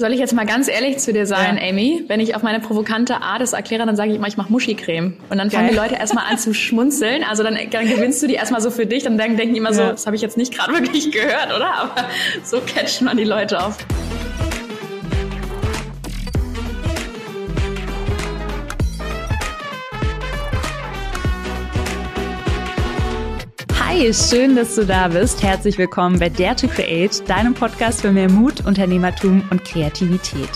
Soll ich jetzt mal ganz ehrlich zu dir sein, ja. Amy? Wenn ich auf meine provokante Art es erkläre, dann sage ich immer, ich mache Muschi-Creme. Und dann fangen Geil. die Leute erstmal an zu schmunzeln. Also dann, dann, gewinnst du die erstmal so für dich. Dann denken die immer so, das habe ich jetzt nicht gerade wirklich gehört, oder? Aber so catcht man die Leute auf. Hi, schön, dass du da bist. Herzlich willkommen bei Dare to Create, deinem Podcast für mehr Mut, Unternehmertum und Kreativität.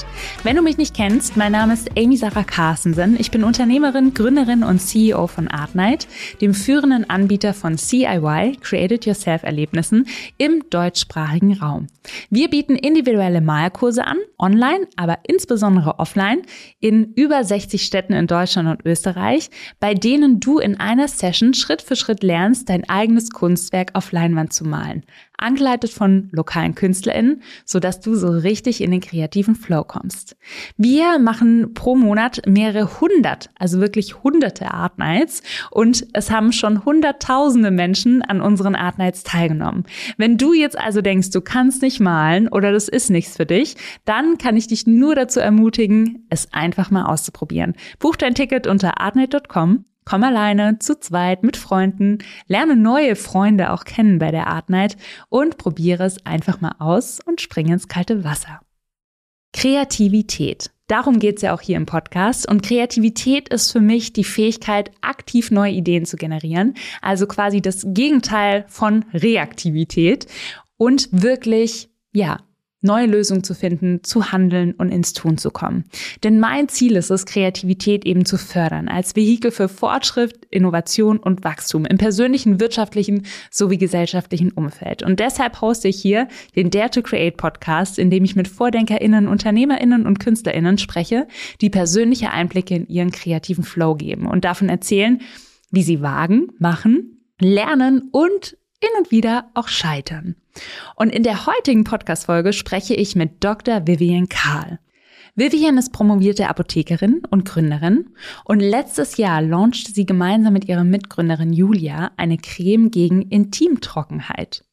Wenn du mich nicht kennst, mein Name ist Amy Sarah Carstensen. Ich bin Unternehmerin, Gründerin und CEO von Artnight, dem führenden Anbieter von CIY, Created Yourself Erlebnissen im deutschsprachigen Raum. Wir bieten individuelle Malkurse an, online, aber insbesondere offline, in über 60 Städten in Deutschland und Österreich, bei denen du in einer Session Schritt für Schritt lernst, dein eigenes Kunstwerk auf Leinwand zu malen, angeleitet von lokalen KünstlerInnen, sodass du so richtig in den kreativen Flow kommst. Wir machen pro Monat mehrere hundert, also wirklich hunderte Art Nights und es haben schon hunderttausende Menschen an unseren Art Nights teilgenommen. Wenn du jetzt also denkst, du kannst nicht malen oder das ist nichts für dich, dann kann ich dich nur dazu ermutigen, es einfach mal auszuprobieren. Buch dein Ticket unter artnight.com Komm alleine, zu zweit, mit Freunden, lerne neue Freunde auch kennen bei der Art Night und probiere es einfach mal aus und spring ins kalte Wasser. Kreativität. Darum geht's ja auch hier im Podcast. Und Kreativität ist für mich die Fähigkeit, aktiv neue Ideen zu generieren. Also quasi das Gegenteil von Reaktivität und wirklich, ja, neue Lösungen zu finden, zu handeln und ins Tun zu kommen. Denn mein Ziel ist es, Kreativität eben zu fördern, als Vehikel für Fortschritt, Innovation und Wachstum im persönlichen, wirtschaftlichen sowie gesellschaftlichen Umfeld. Und deshalb hoste ich hier den Dare to Create Podcast, in dem ich mit VordenkerInnen, UnternehmerInnen und KünstlerInnen spreche, die persönliche Einblicke in ihren kreativen Flow geben und davon erzählen, wie sie wagen, machen, lernen und hin und wieder auch scheitern. Und in der heutigen Podcast-Folge spreche ich mit Dr. Vivian Karl. Vivian ist promovierte Apothekerin und Gründerin und letztes Jahr launchte sie gemeinsam mit ihrer Mitgründerin Julia eine Creme gegen Intimtrockenheit.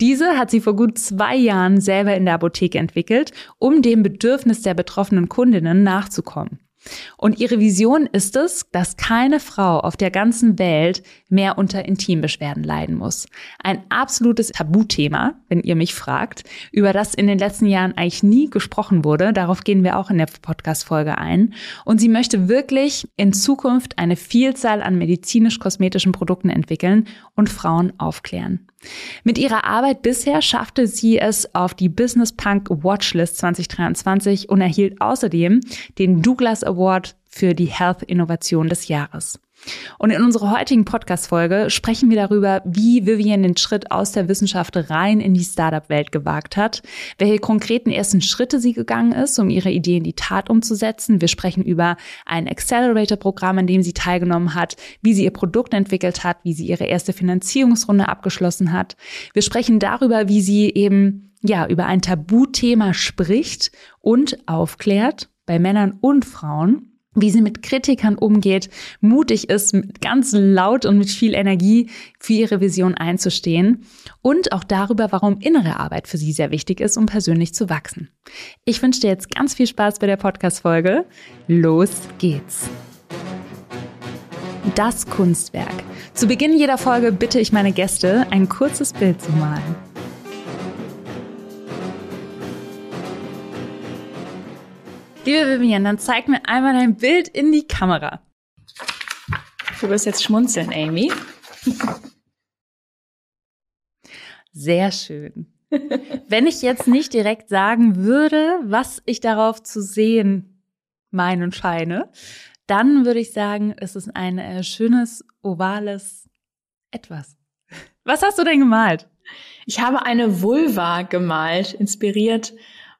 Diese hat sie vor gut zwei Jahren selber in der Apotheke entwickelt, um dem Bedürfnis der betroffenen Kundinnen nachzukommen. Und ihre Vision ist es, dass keine Frau auf der ganzen Welt mehr unter Intimbeschwerden leiden muss. Ein absolutes Tabuthema, wenn ihr mich fragt, über das in den letzten Jahren eigentlich nie gesprochen wurde. Darauf gehen wir auch in der Podcast-Folge ein. Und sie möchte wirklich in Zukunft eine Vielzahl an medizinisch-kosmetischen Produkten entwickeln und Frauen aufklären. Mit ihrer Arbeit bisher schaffte sie es auf die Business Punk Watchlist 2023 und erhielt außerdem den Douglas Award für die Health Innovation des Jahres. Und in unserer heutigen Podcast-Folge sprechen wir darüber, wie Vivian den Schritt aus der Wissenschaft rein in die Startup-Welt gewagt hat, welche konkreten ersten Schritte sie gegangen ist, um ihre Idee in die Tat umzusetzen. Wir sprechen über ein Accelerator-Programm, an dem sie teilgenommen hat, wie sie ihr Produkt entwickelt hat, wie sie ihre erste Finanzierungsrunde abgeschlossen hat. Wir sprechen darüber, wie sie eben ja, über ein Tabuthema spricht und aufklärt bei Männern und Frauen wie sie mit Kritikern umgeht, mutig ist, ganz laut und mit viel Energie für ihre Vision einzustehen und auch darüber, warum innere Arbeit für sie sehr wichtig ist, um persönlich zu wachsen. Ich wünsche dir jetzt ganz viel Spaß bei der Podcast-Folge. Los geht's! Das Kunstwerk. Zu Beginn jeder Folge bitte ich meine Gäste, ein kurzes Bild zu malen. Liebe Vivian, dann zeig mir einmal dein Bild in die Kamera. Du wirst jetzt schmunzeln, Amy. Sehr schön. Wenn ich jetzt nicht direkt sagen würde, was ich darauf zu sehen meine und scheine, dann würde ich sagen, es ist ein äh, schönes, ovales Etwas. Was hast du denn gemalt? Ich habe eine Vulva gemalt, inspiriert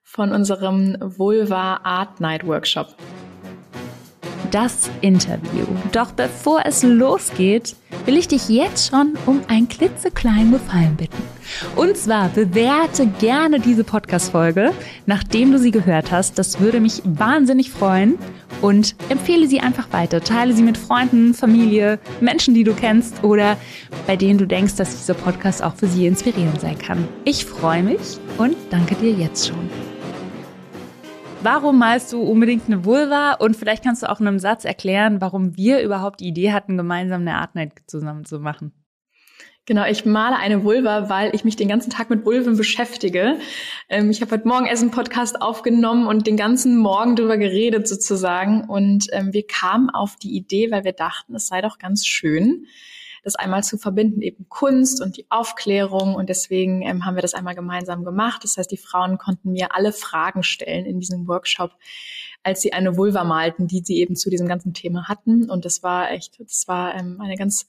von unserem Vulva Art Night Workshop. Das Interview. Doch bevor es losgeht, will ich dich jetzt schon um ein klitzekleinen Gefallen bitten. Und zwar bewerte gerne diese Podcast-Folge, nachdem du sie gehört hast. Das würde mich wahnsinnig freuen. Und empfehle sie einfach weiter. Teile sie mit Freunden, Familie, Menschen, die du kennst oder bei denen du denkst, dass dieser Podcast auch für sie inspirierend sein kann. Ich freue mich und danke dir jetzt schon. Warum malst du unbedingt eine Vulva? Und vielleicht kannst du auch in einem Satz erklären, warum wir überhaupt die Idee hatten, gemeinsam eine Art Night zusammen zu machen. Genau, ich male eine Vulva, weil ich mich den ganzen Tag mit Vulven beschäftige. Ähm, ich habe heute Morgen Essen Podcast aufgenommen und den ganzen Morgen drüber geredet sozusagen. Und ähm, wir kamen auf die Idee, weil wir dachten, es sei doch ganz schön, das einmal zu verbinden, eben Kunst und die Aufklärung. Und deswegen ähm, haben wir das einmal gemeinsam gemacht. Das heißt, die Frauen konnten mir alle Fragen stellen in diesem Workshop, als sie eine Vulva malten, die sie eben zu diesem ganzen Thema hatten. Und das war echt, das war ähm, eine ganz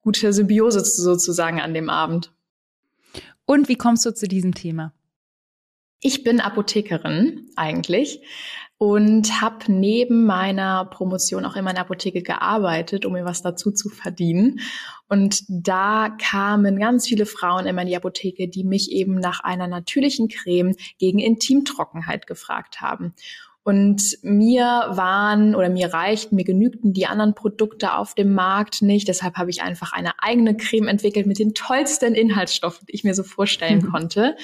gute Symbiose sozusagen an dem Abend. Und wie kommst du zu diesem Thema? Ich bin Apothekerin eigentlich und habe neben meiner Promotion auch in der Apotheke gearbeitet, um mir was dazu zu verdienen. Und da kamen ganz viele Frauen immer in die Apotheke, die mich eben nach einer natürlichen Creme gegen Intimtrockenheit gefragt haben. Und mir waren oder mir reichten, mir genügten die anderen Produkte auf dem Markt nicht. Deshalb habe ich einfach eine eigene Creme entwickelt mit den tollsten Inhaltsstoffen, die ich mir so vorstellen mhm. konnte.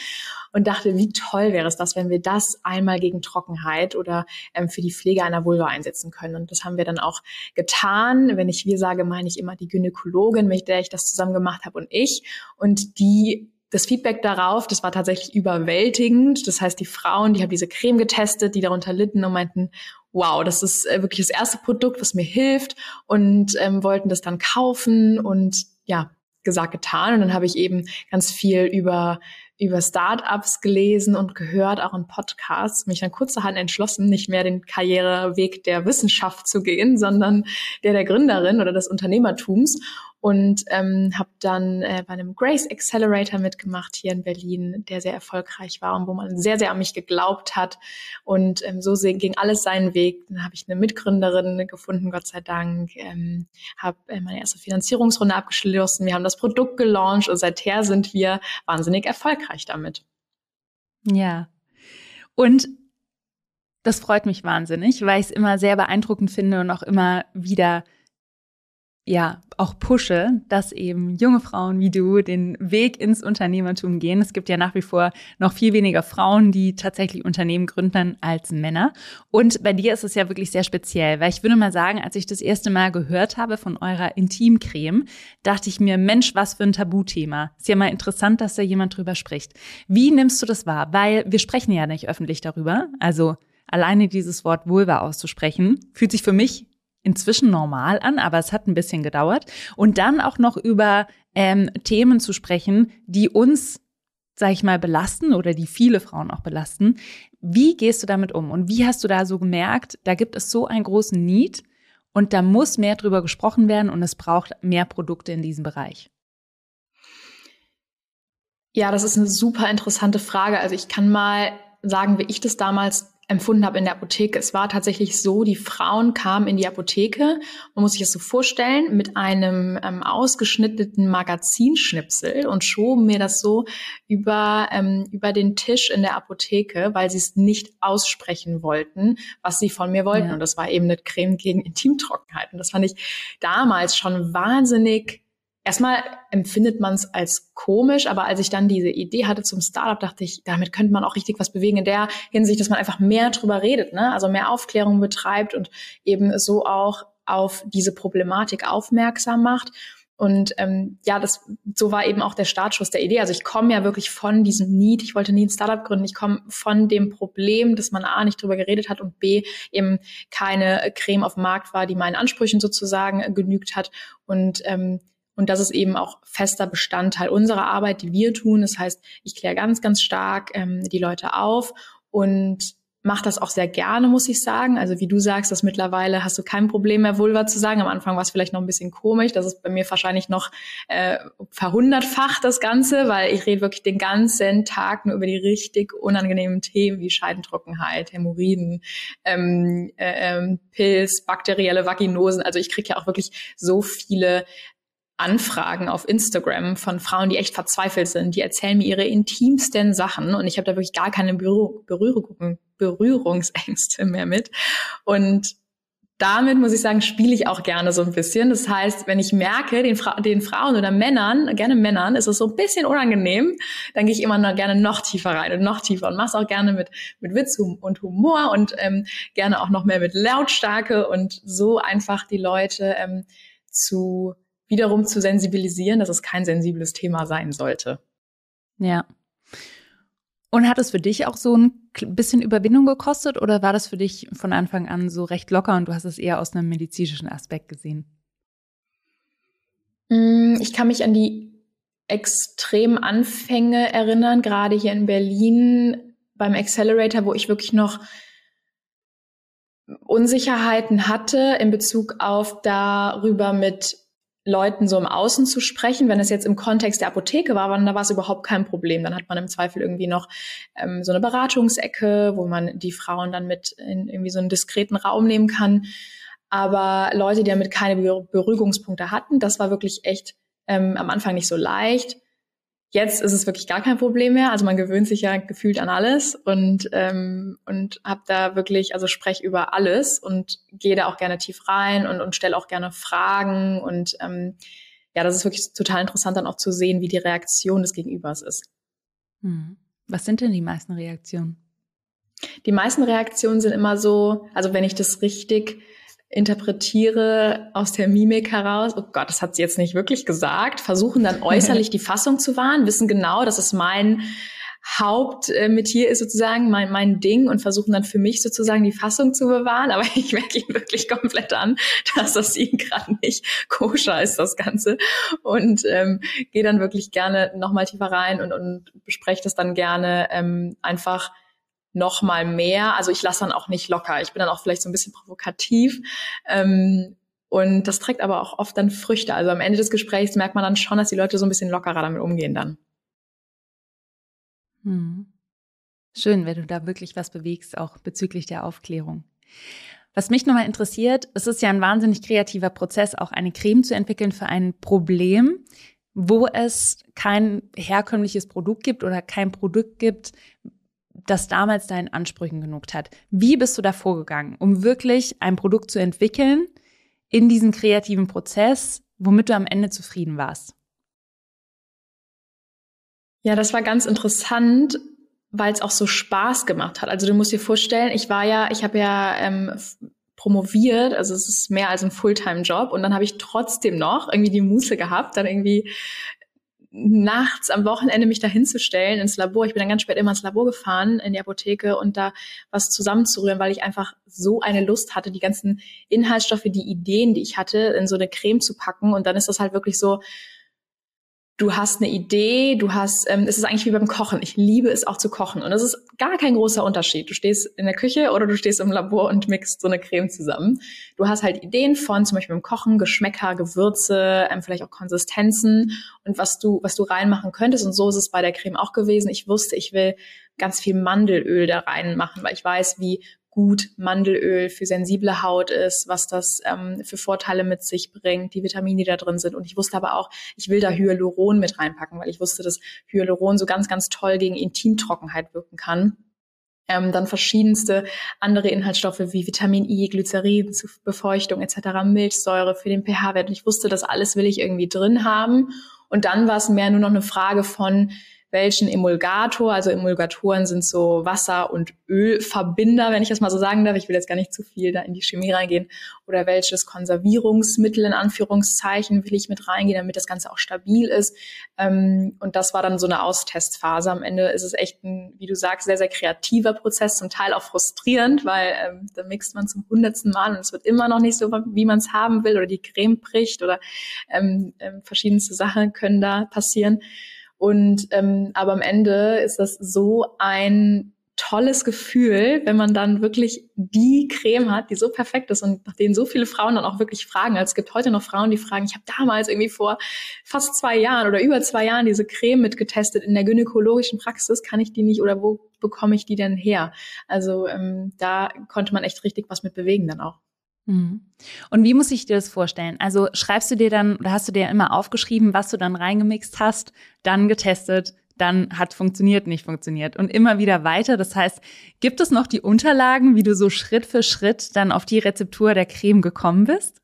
Und dachte, wie toll wäre es das, wenn wir das einmal gegen Trockenheit oder ähm, für die Pflege einer Vulva einsetzen können. Und das haben wir dann auch getan. Wenn ich wir sage, meine ich immer die Gynäkologin, mit der ich das zusammen gemacht habe und ich. Und die das Feedback darauf, das war tatsächlich überwältigend. Das heißt, die Frauen, die haben diese Creme getestet, die darunter litten und meinten, wow, das ist äh, wirklich das erste Produkt, was mir hilft und ähm, wollten das dann kaufen und ja, gesagt, getan. Und dann habe ich eben ganz viel über über Startups gelesen und gehört, auch in Podcasts, mich dann kurzerhand entschlossen, nicht mehr den Karriereweg der Wissenschaft zu gehen, sondern der der Gründerin oder des Unternehmertums und ähm, habe dann äh, bei einem Grace Accelerator mitgemacht hier in Berlin, der sehr erfolgreich war und wo man sehr, sehr an mich geglaubt hat. Und ähm, so ging alles seinen Weg. Dann habe ich eine Mitgründerin gefunden, Gott sei Dank, ähm, habe äh, meine erste Finanzierungsrunde abgeschlossen. Wir haben das Produkt gelauncht und seither sind wir wahnsinnig erfolgreich damit. Ja. Und das freut mich wahnsinnig, weil ich es immer sehr beeindruckend finde und auch immer wieder ja auch pushe, dass eben junge Frauen wie du den Weg ins Unternehmertum gehen. Es gibt ja nach wie vor noch viel weniger Frauen, die tatsächlich Unternehmen gründen als Männer. Und bei dir ist es ja wirklich sehr speziell, weil ich würde mal sagen, als ich das erste Mal gehört habe von eurer Intimcreme, dachte ich mir, Mensch, was für ein Tabuthema. Ist ja mal interessant, dass da jemand drüber spricht. Wie nimmst du das wahr? Weil wir sprechen ja nicht öffentlich darüber. Also alleine dieses Wort Vulva auszusprechen, fühlt sich für mich inzwischen normal an, aber es hat ein bisschen gedauert. Und dann auch noch über ähm, Themen zu sprechen, die uns, sag ich mal, belasten oder die viele Frauen auch belasten. Wie gehst du damit um? Und wie hast du da so gemerkt, da gibt es so einen großen Need und da muss mehr drüber gesprochen werden und es braucht mehr Produkte in diesem Bereich? Ja, das ist eine super interessante Frage. Also ich kann mal sagen, wie ich das damals empfunden habe in der Apotheke. Es war tatsächlich so, die Frauen kamen in die Apotheke, man muss sich das so vorstellen, mit einem ähm, ausgeschnittenen Magazinschnipsel und schoben mir das so über, ähm, über den Tisch in der Apotheke, weil sie es nicht aussprechen wollten, was sie von mir wollten. Ja. Und das war eben eine Creme gegen Intimtrockenheit. Und das fand ich damals schon wahnsinnig erstmal empfindet man es als komisch, aber als ich dann diese Idee hatte zum Startup, dachte ich, damit könnte man auch richtig was bewegen in der Hinsicht, dass man einfach mehr drüber redet, ne? also mehr Aufklärung betreibt und eben so auch auf diese Problematik aufmerksam macht. Und ähm, ja, das so war eben auch der Startschuss der Idee. Also ich komme ja wirklich von diesem Need. Ich wollte nie ein Startup gründen. Ich komme von dem Problem, dass man a nicht drüber geredet hat und b eben keine Creme auf dem Markt war, die meinen Ansprüchen sozusagen genügt hat. Und ähm, und das ist eben auch fester Bestandteil unserer Arbeit, die wir tun. Das heißt, ich kläre ganz, ganz stark ähm, die Leute auf und mache das auch sehr gerne, muss ich sagen. Also wie du sagst, dass mittlerweile hast du kein Problem mehr, Vulva zu sagen. Am Anfang war es vielleicht noch ein bisschen komisch. Das ist bei mir wahrscheinlich noch äh, verhundertfacht das Ganze, weil ich rede wirklich den ganzen Tag nur über die richtig unangenehmen Themen wie Scheidentrockenheit, Hämorrhoiden, ähm, äh, ähm, Pilz, bakterielle Vaginosen. Also ich kriege ja auch wirklich so viele Anfragen auf Instagram von Frauen, die echt verzweifelt sind. Die erzählen mir ihre intimsten Sachen und ich habe da wirklich gar keine Berührung, Berührung, Berührungsängste mehr mit. Und damit muss ich sagen, spiele ich auch gerne so ein bisschen. Das heißt, wenn ich merke, den, Fra den Frauen oder Männern, gerne Männern, ist es so ein bisschen unangenehm, dann gehe ich immer noch gerne noch tiefer rein und noch tiefer und mache es auch gerne mit, mit Witz und Humor und ähm, gerne auch noch mehr mit Lautstärke und so einfach die Leute ähm, zu wiederum zu sensibilisieren, dass es kein sensibles Thema sein sollte. Ja. Und hat es für dich auch so ein bisschen Überwindung gekostet oder war das für dich von Anfang an so recht locker und du hast es eher aus einem medizinischen Aspekt gesehen? Mm, ich kann mich an die extremen Anfänge erinnern, gerade hier in Berlin beim Accelerator, wo ich wirklich noch Unsicherheiten hatte in Bezug auf darüber mit Leuten so im Außen zu sprechen. Wenn es jetzt im Kontext der Apotheke war, dann da war es überhaupt kein Problem. Dann hat man im Zweifel irgendwie noch ähm, so eine Beratungsecke, wo man die Frauen dann mit in irgendwie so einen diskreten Raum nehmen kann. Aber Leute, die damit keine Beruhigungspunkte hatten, das war wirklich echt ähm, am Anfang nicht so leicht. Jetzt ist es wirklich gar kein Problem mehr. Also man gewöhnt sich ja gefühlt an alles und ähm, und hab da wirklich, also sprech über alles und gehe da auch gerne tief rein und und stelle auch gerne Fragen und ähm, ja, das ist wirklich total interessant dann auch zu sehen, wie die Reaktion des Gegenübers ist. Hm. Was sind denn die meisten Reaktionen? Die meisten Reaktionen sind immer so, also wenn ich das richtig interpretiere aus der Mimik heraus, oh Gott, das hat sie jetzt nicht wirklich gesagt, versuchen dann äußerlich die Fassung zu wahren, wissen genau, dass es mein Hauptmetier ist sozusagen, mein, mein Ding und versuchen dann für mich sozusagen die Fassung zu bewahren. Aber ich merke ihn wirklich komplett an, dass das ihnen gerade nicht koscher ist, das Ganze. Und ähm, gehe dann wirklich gerne nochmal tiefer rein und, und bespreche das dann gerne ähm, einfach noch mal mehr. Also ich lasse dann auch nicht locker. Ich bin dann auch vielleicht so ein bisschen provokativ. Ähm, und das trägt aber auch oft dann Früchte. Also am Ende des Gesprächs merkt man dann schon, dass die Leute so ein bisschen lockerer damit umgehen dann. Hm. Schön, wenn du da wirklich was bewegst, auch bezüglich der Aufklärung. Was mich nochmal interessiert, es ist ja ein wahnsinnig kreativer Prozess, auch eine Creme zu entwickeln für ein Problem, wo es kein herkömmliches Produkt gibt oder kein Produkt gibt, das damals deinen Ansprüchen genug hat. Wie bist du da vorgegangen, um wirklich ein Produkt zu entwickeln in diesem kreativen Prozess, womit du am Ende zufrieden warst? Ja, das war ganz interessant, weil es auch so Spaß gemacht hat. Also du musst dir vorstellen, ich war ja, ich habe ja ähm, promoviert, also es ist mehr als ein Fulltime-Job und dann habe ich trotzdem noch irgendwie die Muße gehabt, dann irgendwie nachts am Wochenende mich da hinzustellen ins Labor. Ich bin dann ganz spät immer ins Labor gefahren, in die Apotheke und da was zusammenzurühren, weil ich einfach so eine Lust hatte, die ganzen Inhaltsstoffe, die Ideen, die ich hatte, in so eine Creme zu packen. Und dann ist das halt wirklich so, du hast eine Idee, du hast, ähm, es ist eigentlich wie beim Kochen. Ich liebe es auch zu kochen und es ist gar kein großer Unterschied. Du stehst in der Küche oder du stehst im Labor und mixt so eine Creme zusammen. Du hast halt Ideen von zum Beispiel beim Kochen, Geschmäcker, Gewürze, ähm, vielleicht auch Konsistenzen und was du, was du reinmachen könntest. Und so ist es bei der Creme auch gewesen. Ich wusste, ich will ganz viel Mandelöl da reinmachen, weil ich weiß, wie gut Mandelöl für sensible Haut ist, was das ähm, für Vorteile mit sich bringt, die Vitamine, die da drin sind. Und ich wusste aber auch, ich will da Hyaluron mit reinpacken, weil ich wusste, dass Hyaluron so ganz, ganz toll gegen Intimtrockenheit wirken kann. Ähm, dann verschiedenste andere Inhaltsstoffe wie Vitamin I, Glycerin zur Befeuchtung etc., Milchsäure für den pH-Wert. Und ich wusste, das alles will ich irgendwie drin haben. Und dann war es mehr nur noch eine Frage von, welchen Emulgator, also Emulgatoren sind so Wasser- und Ölverbinder, wenn ich das mal so sagen darf. Ich will jetzt gar nicht zu viel da in die Chemie reingehen. Oder welches Konservierungsmittel in Anführungszeichen will ich mit reingehen, damit das Ganze auch stabil ist. Ähm, und das war dann so eine Austestphase. Am Ende ist es echt ein, wie du sagst, sehr, sehr kreativer Prozess, zum Teil auch frustrierend, weil ähm, da mixt man zum hundertsten Mal und es wird immer noch nicht so, wie man es haben will oder die Creme bricht oder ähm, verschiedenste Sachen können da passieren. Und ähm, aber am Ende ist das so ein tolles Gefühl, wenn man dann wirklich die Creme hat, die so perfekt ist und nach denen so viele Frauen dann auch wirklich fragen. Also es gibt heute noch Frauen, die fragen, ich habe damals irgendwie vor fast zwei Jahren oder über zwei Jahren diese Creme mitgetestet in der gynäkologischen Praxis, kann ich die nicht oder wo bekomme ich die denn her? Also ähm, da konnte man echt richtig was mit bewegen dann auch. Mhm. Und wie muss ich dir das vorstellen? Also schreibst du dir dann, oder hast du dir immer aufgeschrieben, was du dann reingemixt hast, dann getestet, dann hat funktioniert, nicht funktioniert und immer wieder weiter. Das heißt, gibt es noch die Unterlagen, wie du so Schritt für Schritt dann auf die Rezeptur der Creme gekommen bist?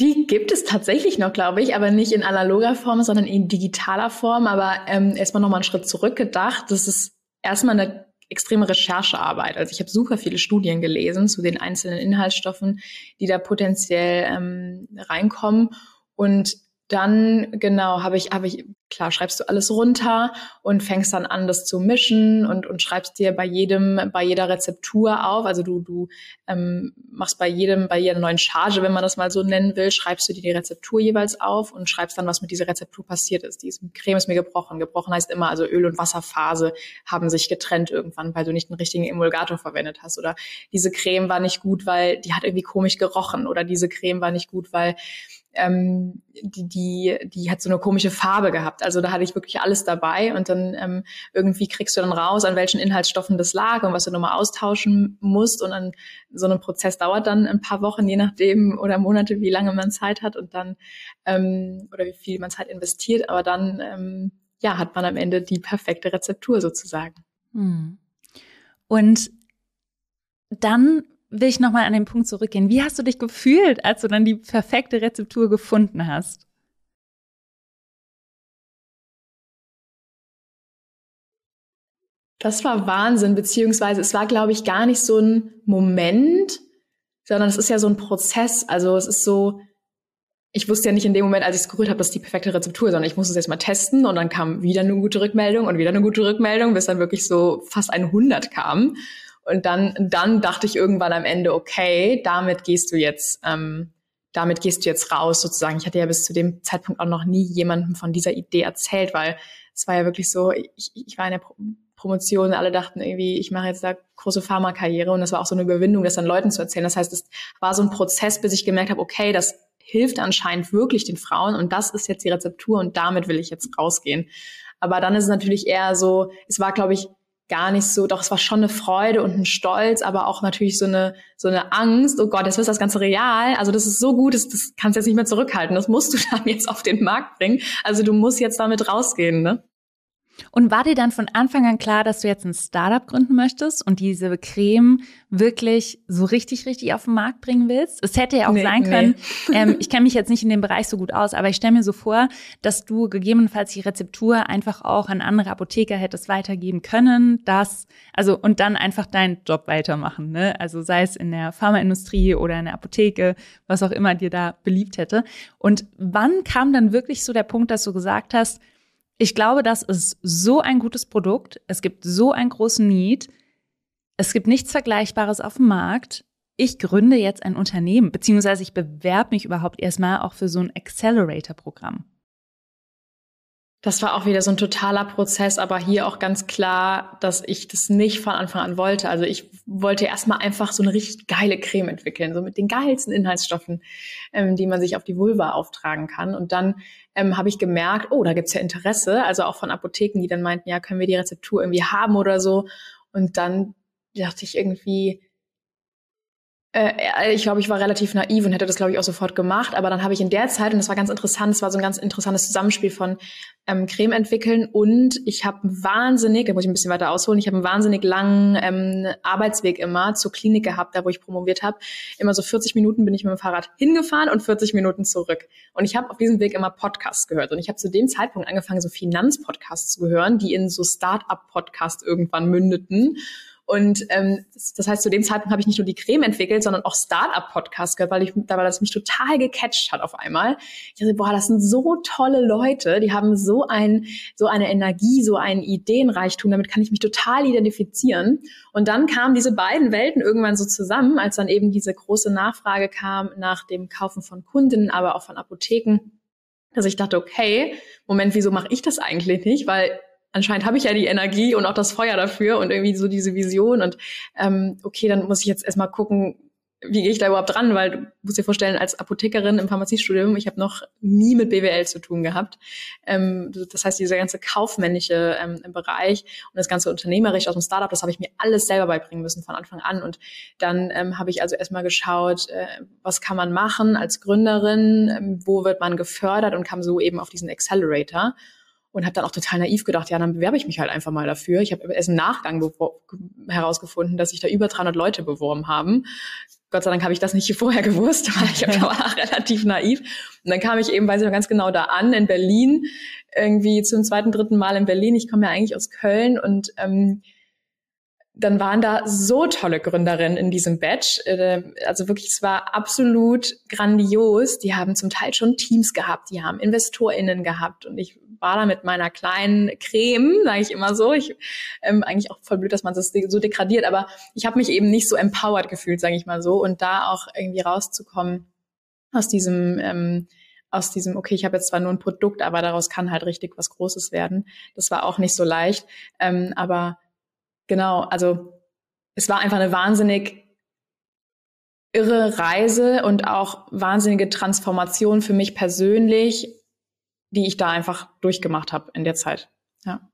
Die gibt es tatsächlich noch, glaube ich, aber nicht in analoger Form, sondern in digitaler Form. Aber ähm, erstmal nochmal einen Schritt zurückgedacht. Das ist erstmal eine extreme Recherchearbeit. Also ich habe super viele Studien gelesen zu den einzelnen Inhaltsstoffen, die da potenziell ähm, reinkommen. Und dann genau habe ich habe ich klar schreibst du alles runter und fängst dann an das zu mischen und und schreibst dir bei jedem bei jeder Rezeptur auf. Also du du ähm, machst bei jedem bei jeder neuen Charge wenn man das mal so nennen will schreibst du dir die Rezeptur jeweils auf und schreibst dann was mit dieser Rezeptur passiert ist. Diese Creme ist mir gebrochen. Gebrochen heißt immer also Öl und Wasserphase haben sich getrennt irgendwann weil du nicht einen richtigen Emulgator verwendet hast. Oder diese Creme war nicht gut weil die hat irgendwie komisch gerochen. Oder diese Creme war nicht gut weil ähm, die, die, die hat so eine komische Farbe gehabt. Also da hatte ich wirklich alles dabei und dann ähm, irgendwie kriegst du dann raus, an welchen Inhaltsstoffen das lag und was du nochmal austauschen musst. Und dann so ein Prozess dauert dann ein paar Wochen, je nachdem, oder Monate, wie lange man Zeit hat und dann ähm, oder wie viel man Zeit investiert. Aber dann ähm, ja, hat man am Ende die perfekte Rezeptur sozusagen. Hm. Und dann will ich nochmal an den Punkt zurückgehen. Wie hast du dich gefühlt, als du dann die perfekte Rezeptur gefunden hast? Das war Wahnsinn, beziehungsweise es war, glaube ich, gar nicht so ein Moment, sondern es ist ja so ein Prozess. Also es ist so, ich wusste ja nicht in dem Moment, als ich es gerührt habe, dass die perfekte Rezeptur, sondern ich musste es jetzt mal testen und dann kam wieder eine gute Rückmeldung und wieder eine gute Rückmeldung, bis dann wirklich so fast 100 kam. Und dann, dann dachte ich irgendwann am Ende, okay, damit gehst du jetzt, ähm, damit gehst du jetzt raus sozusagen. Ich hatte ja bis zu dem Zeitpunkt auch noch nie jemandem von dieser Idee erzählt, weil es war ja wirklich so, ich, ich war in der Pro Promotion, alle dachten irgendwie, ich mache jetzt da große Pharmakarriere und das war auch so eine Überwindung, das dann Leuten zu erzählen. Das heißt, es war so ein Prozess, bis ich gemerkt habe, okay, das hilft anscheinend wirklich den Frauen und das ist jetzt die Rezeptur und damit will ich jetzt rausgehen. Aber dann ist es natürlich eher so, es war, glaube ich, gar nicht so, doch es war schon eine Freude und ein Stolz, aber auch natürlich so eine, so eine Angst, oh Gott, jetzt wird das Ganze real. Also das ist so gut, das, das kannst du jetzt nicht mehr zurückhalten. Das musst du dann jetzt auf den Markt bringen. Also du musst jetzt damit rausgehen, ne? Und war dir dann von Anfang an klar, dass du jetzt ein Startup gründen möchtest und diese Creme wirklich so richtig, richtig auf den Markt bringen willst? Es hätte ja auch nee, sein können, nee. ähm, ich kenne mich jetzt nicht in dem Bereich so gut aus, aber ich stelle mir so vor, dass du gegebenenfalls die Rezeptur einfach auch an andere Apotheker hättest weitergeben können, dass, also und dann einfach deinen Job weitermachen, ne? Also sei es in der Pharmaindustrie oder in der Apotheke, was auch immer dir da beliebt hätte. Und wann kam dann wirklich so der Punkt, dass du gesagt hast, ich glaube, das ist so ein gutes Produkt. Es gibt so einen großen Need. Es gibt nichts Vergleichbares auf dem Markt. Ich gründe jetzt ein Unternehmen, beziehungsweise ich bewerbe mich überhaupt erstmal auch für so ein Accelerator-Programm. Das war auch wieder so ein totaler Prozess, aber hier auch ganz klar, dass ich das nicht von Anfang an wollte. Also ich wollte erstmal einfach so eine richtig geile Creme entwickeln, so mit den geilsten Inhaltsstoffen, ähm, die man sich auf die Vulva auftragen kann. Und dann ähm, habe ich gemerkt, oh, da gibt's ja Interesse, also auch von Apotheken, die dann meinten, ja, können wir die Rezeptur irgendwie haben oder so. Und dann dachte ich irgendwie, äh, ich glaube, ich war relativ naiv und hätte das, glaube ich, auch sofort gemacht. Aber dann habe ich in der Zeit, und das war ganz interessant, es war so ein ganz interessantes Zusammenspiel von ähm, Creme entwickeln und ich habe wahnsinnig, da muss ich ein bisschen weiter ausholen, ich habe einen wahnsinnig langen ähm, Arbeitsweg immer zur Klinik gehabt, da wo ich promoviert habe. Immer so 40 Minuten bin ich mit dem Fahrrad hingefahren und 40 Minuten zurück. Und ich habe auf diesem Weg immer Podcasts gehört. Und ich habe zu dem Zeitpunkt angefangen, so Finanzpodcasts zu hören, die in so Start-up-Podcasts irgendwann mündeten. Und ähm, das, heißt, zu dem Zeitpunkt habe ich nicht nur die Creme entwickelt, sondern auch Startup-Podcasts gehört, weil ich, weil das mich total gecatcht hat auf einmal. Ich dachte, boah, das sind so tolle Leute, die haben so ein, so eine Energie, so einen Ideenreichtum, damit kann ich mich total identifizieren. Und dann kamen diese beiden Welten irgendwann so zusammen, als dann eben diese große Nachfrage kam nach dem Kaufen von Kunden, aber auch von Apotheken dass ich dachte, okay, Moment, wieso mache ich das eigentlich nicht? Weil anscheinend habe ich ja die Energie und auch das Feuer dafür und irgendwie so diese Vision und ähm, okay, dann muss ich jetzt erstmal gucken, wie gehe ich da überhaupt dran, weil du musst dir vorstellen, als Apothekerin im Pharmaziestudium, ich habe noch nie mit BWL zu tun gehabt. Ähm, das heißt, dieser ganze kaufmännische ähm, Bereich und das ganze unternehmerisch aus dem Startup, das habe ich mir alles selber beibringen müssen von Anfang an. Und dann ähm, habe ich also erstmal geschaut, äh, was kann man machen als Gründerin, ähm, wo wird man gefördert und kam so eben auf diesen Accelerator. Und habe dann auch total naiv gedacht, ja, dann bewerbe ich mich halt einfach mal dafür. Ich habe erst im Nachgang herausgefunden, dass sich da über 300 Leute beworben haben. Gott sei Dank habe ich das nicht vorher gewusst, weil ich war relativ naiv. Und dann kam ich eben, weiß ich noch ganz genau, da an in Berlin, irgendwie zum zweiten, dritten Mal in Berlin. Ich komme ja eigentlich aus Köln und ähm, dann waren da so tolle Gründerinnen in diesem Batch. Äh, also wirklich, es war absolut grandios. Die haben zum Teil schon Teams gehabt, die haben InvestorInnen gehabt und ich war da mit meiner kleinen Creme, sage ich immer so. Ich ähm, eigentlich auch voll blöd, dass man das so degradiert, aber ich habe mich eben nicht so empowered gefühlt, sage ich mal so. Und da auch irgendwie rauszukommen aus diesem ähm, aus diesem, okay, ich habe jetzt zwar nur ein Produkt, aber daraus kann halt richtig was Großes werden. Das war auch nicht so leicht. Ähm, aber genau, also es war einfach eine wahnsinnig irre Reise und auch wahnsinnige Transformation für mich persönlich, die ich da einfach durchgemacht habe in der Zeit. Ja.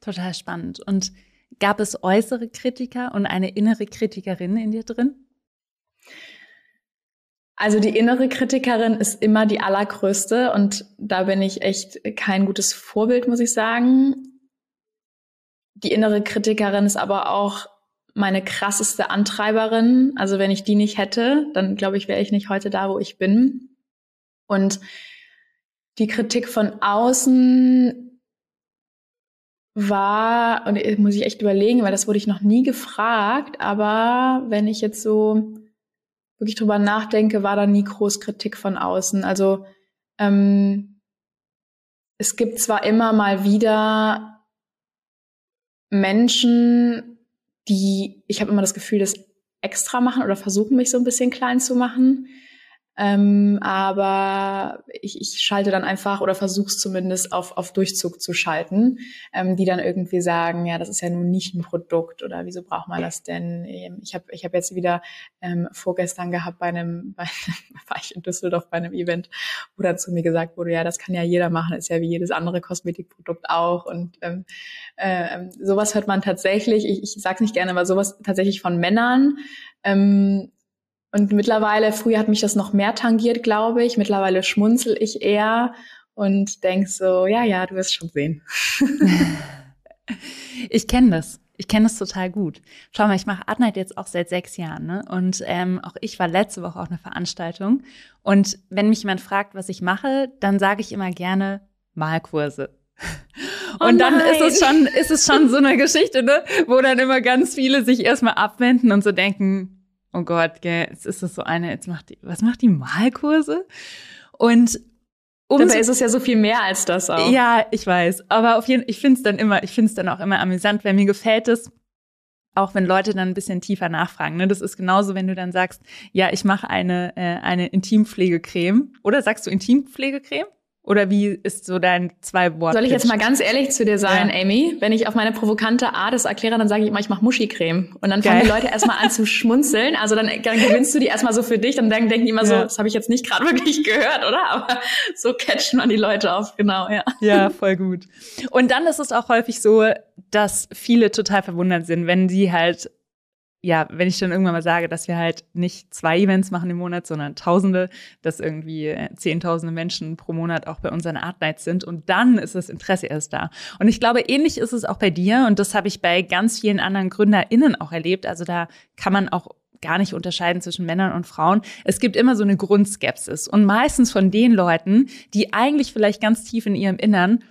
Total spannend. Und gab es äußere Kritiker und eine innere Kritikerin in dir drin? Also die innere Kritikerin ist immer die allergrößte und da bin ich echt kein gutes Vorbild, muss ich sagen. Die innere Kritikerin ist aber auch meine krasseste Antreiberin. Also wenn ich die nicht hätte, dann glaube ich, wäre ich nicht heute da, wo ich bin. Und die Kritik von außen war, und muss ich echt überlegen, weil das wurde ich noch nie gefragt, aber wenn ich jetzt so wirklich drüber nachdenke, war da nie groß Kritik von außen. Also ähm, es gibt zwar immer mal wieder Menschen, die, ich habe immer das Gefühl, das extra machen oder versuchen, mich so ein bisschen klein zu machen. Ähm, aber ich, ich schalte dann einfach oder versuche es zumindest auf, auf Durchzug zu schalten, ähm, die dann irgendwie sagen, ja, das ist ja nun nicht ein Produkt oder wieso braucht man das denn? Ähm, ich habe ich hab jetzt wieder ähm, vorgestern gehabt bei einem, bei war ich in Düsseldorf bei einem Event, wo dann zu mir gesagt wurde, ja, das kann ja jeder machen, ist ja wie jedes andere Kosmetikprodukt auch. Und ähm, äh, sowas hört man tatsächlich, ich, ich sage nicht gerne, aber sowas tatsächlich von Männern. Ähm, und mittlerweile, früher hat mich das noch mehr tangiert, glaube ich. Mittlerweile schmunzel ich eher und denk so, ja, ja, du wirst schon sehen. ich kenne das. Ich kenne das total gut. Schau mal, ich mache Art Night jetzt auch seit sechs Jahren, ne? Und ähm, auch ich war letzte Woche auf einer Veranstaltung. Und wenn mich jemand fragt, was ich mache, dann sage ich immer gerne Malkurse. Oh und dann ist es schon, ist es schon so eine Geschichte, ne? Wo dann immer ganz viele sich erstmal abwenden und so denken, oh Gott, gell, jetzt ist das so eine, jetzt macht die, was macht die Malkurse? Und um Dabei ist es ja so viel mehr als das auch. Ja, ich weiß. Aber auf jeden Fall, ich finde es dann immer, ich finde es dann auch immer amüsant, weil mir gefällt es, auch wenn Leute dann ein bisschen tiefer nachfragen. Ne? Das ist genauso, wenn du dann sagst, ja, ich mache eine, äh, eine Intimpflegecreme. Oder sagst du Intimpflegecreme? Oder wie ist so dein zwei Wort? Soll ich jetzt mal ganz ehrlich zu dir sein, ja. Amy? Wenn ich auf meine provokante Art das erkläre, dann sage ich immer, ich mache Muschicreme. Und dann fangen die Leute erstmal an zu schmunzeln. Also dann, dann gewinnst du die erstmal so für dich. Dann denken, denken die immer ja. so, das habe ich jetzt nicht gerade wirklich gehört, oder? Aber so catchen man die Leute auf, genau, ja. Ja, voll gut. Und dann ist es auch häufig so, dass viele total verwundert sind, wenn sie halt ja, wenn ich dann irgendwann mal sage, dass wir halt nicht zwei Events machen im Monat, sondern Tausende, dass irgendwie äh, Zehntausende Menschen pro Monat auch bei unseren Art Nights sind und dann ist das Interesse erst da. Und ich glaube, ähnlich ist es auch bei dir und das habe ich bei ganz vielen anderen GründerInnen auch erlebt. Also da kann man auch gar nicht unterscheiden zwischen Männern und Frauen. Es gibt immer so eine Grundskepsis und meistens von den Leuten, die eigentlich vielleicht ganz tief in ihrem Innern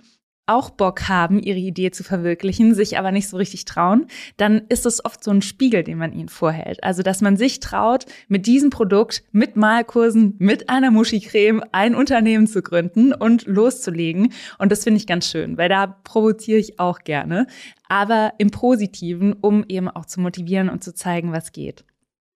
auch Bock haben, ihre Idee zu verwirklichen, sich aber nicht so richtig trauen, dann ist es oft so ein Spiegel, den man ihnen vorhält. Also, dass man sich traut, mit diesem Produkt, mit Malkursen, mit einer Muschicreme ein Unternehmen zu gründen und loszulegen. Und das finde ich ganz schön, weil da provoziere ich auch gerne, aber im Positiven, um eben auch zu motivieren und zu zeigen, was geht.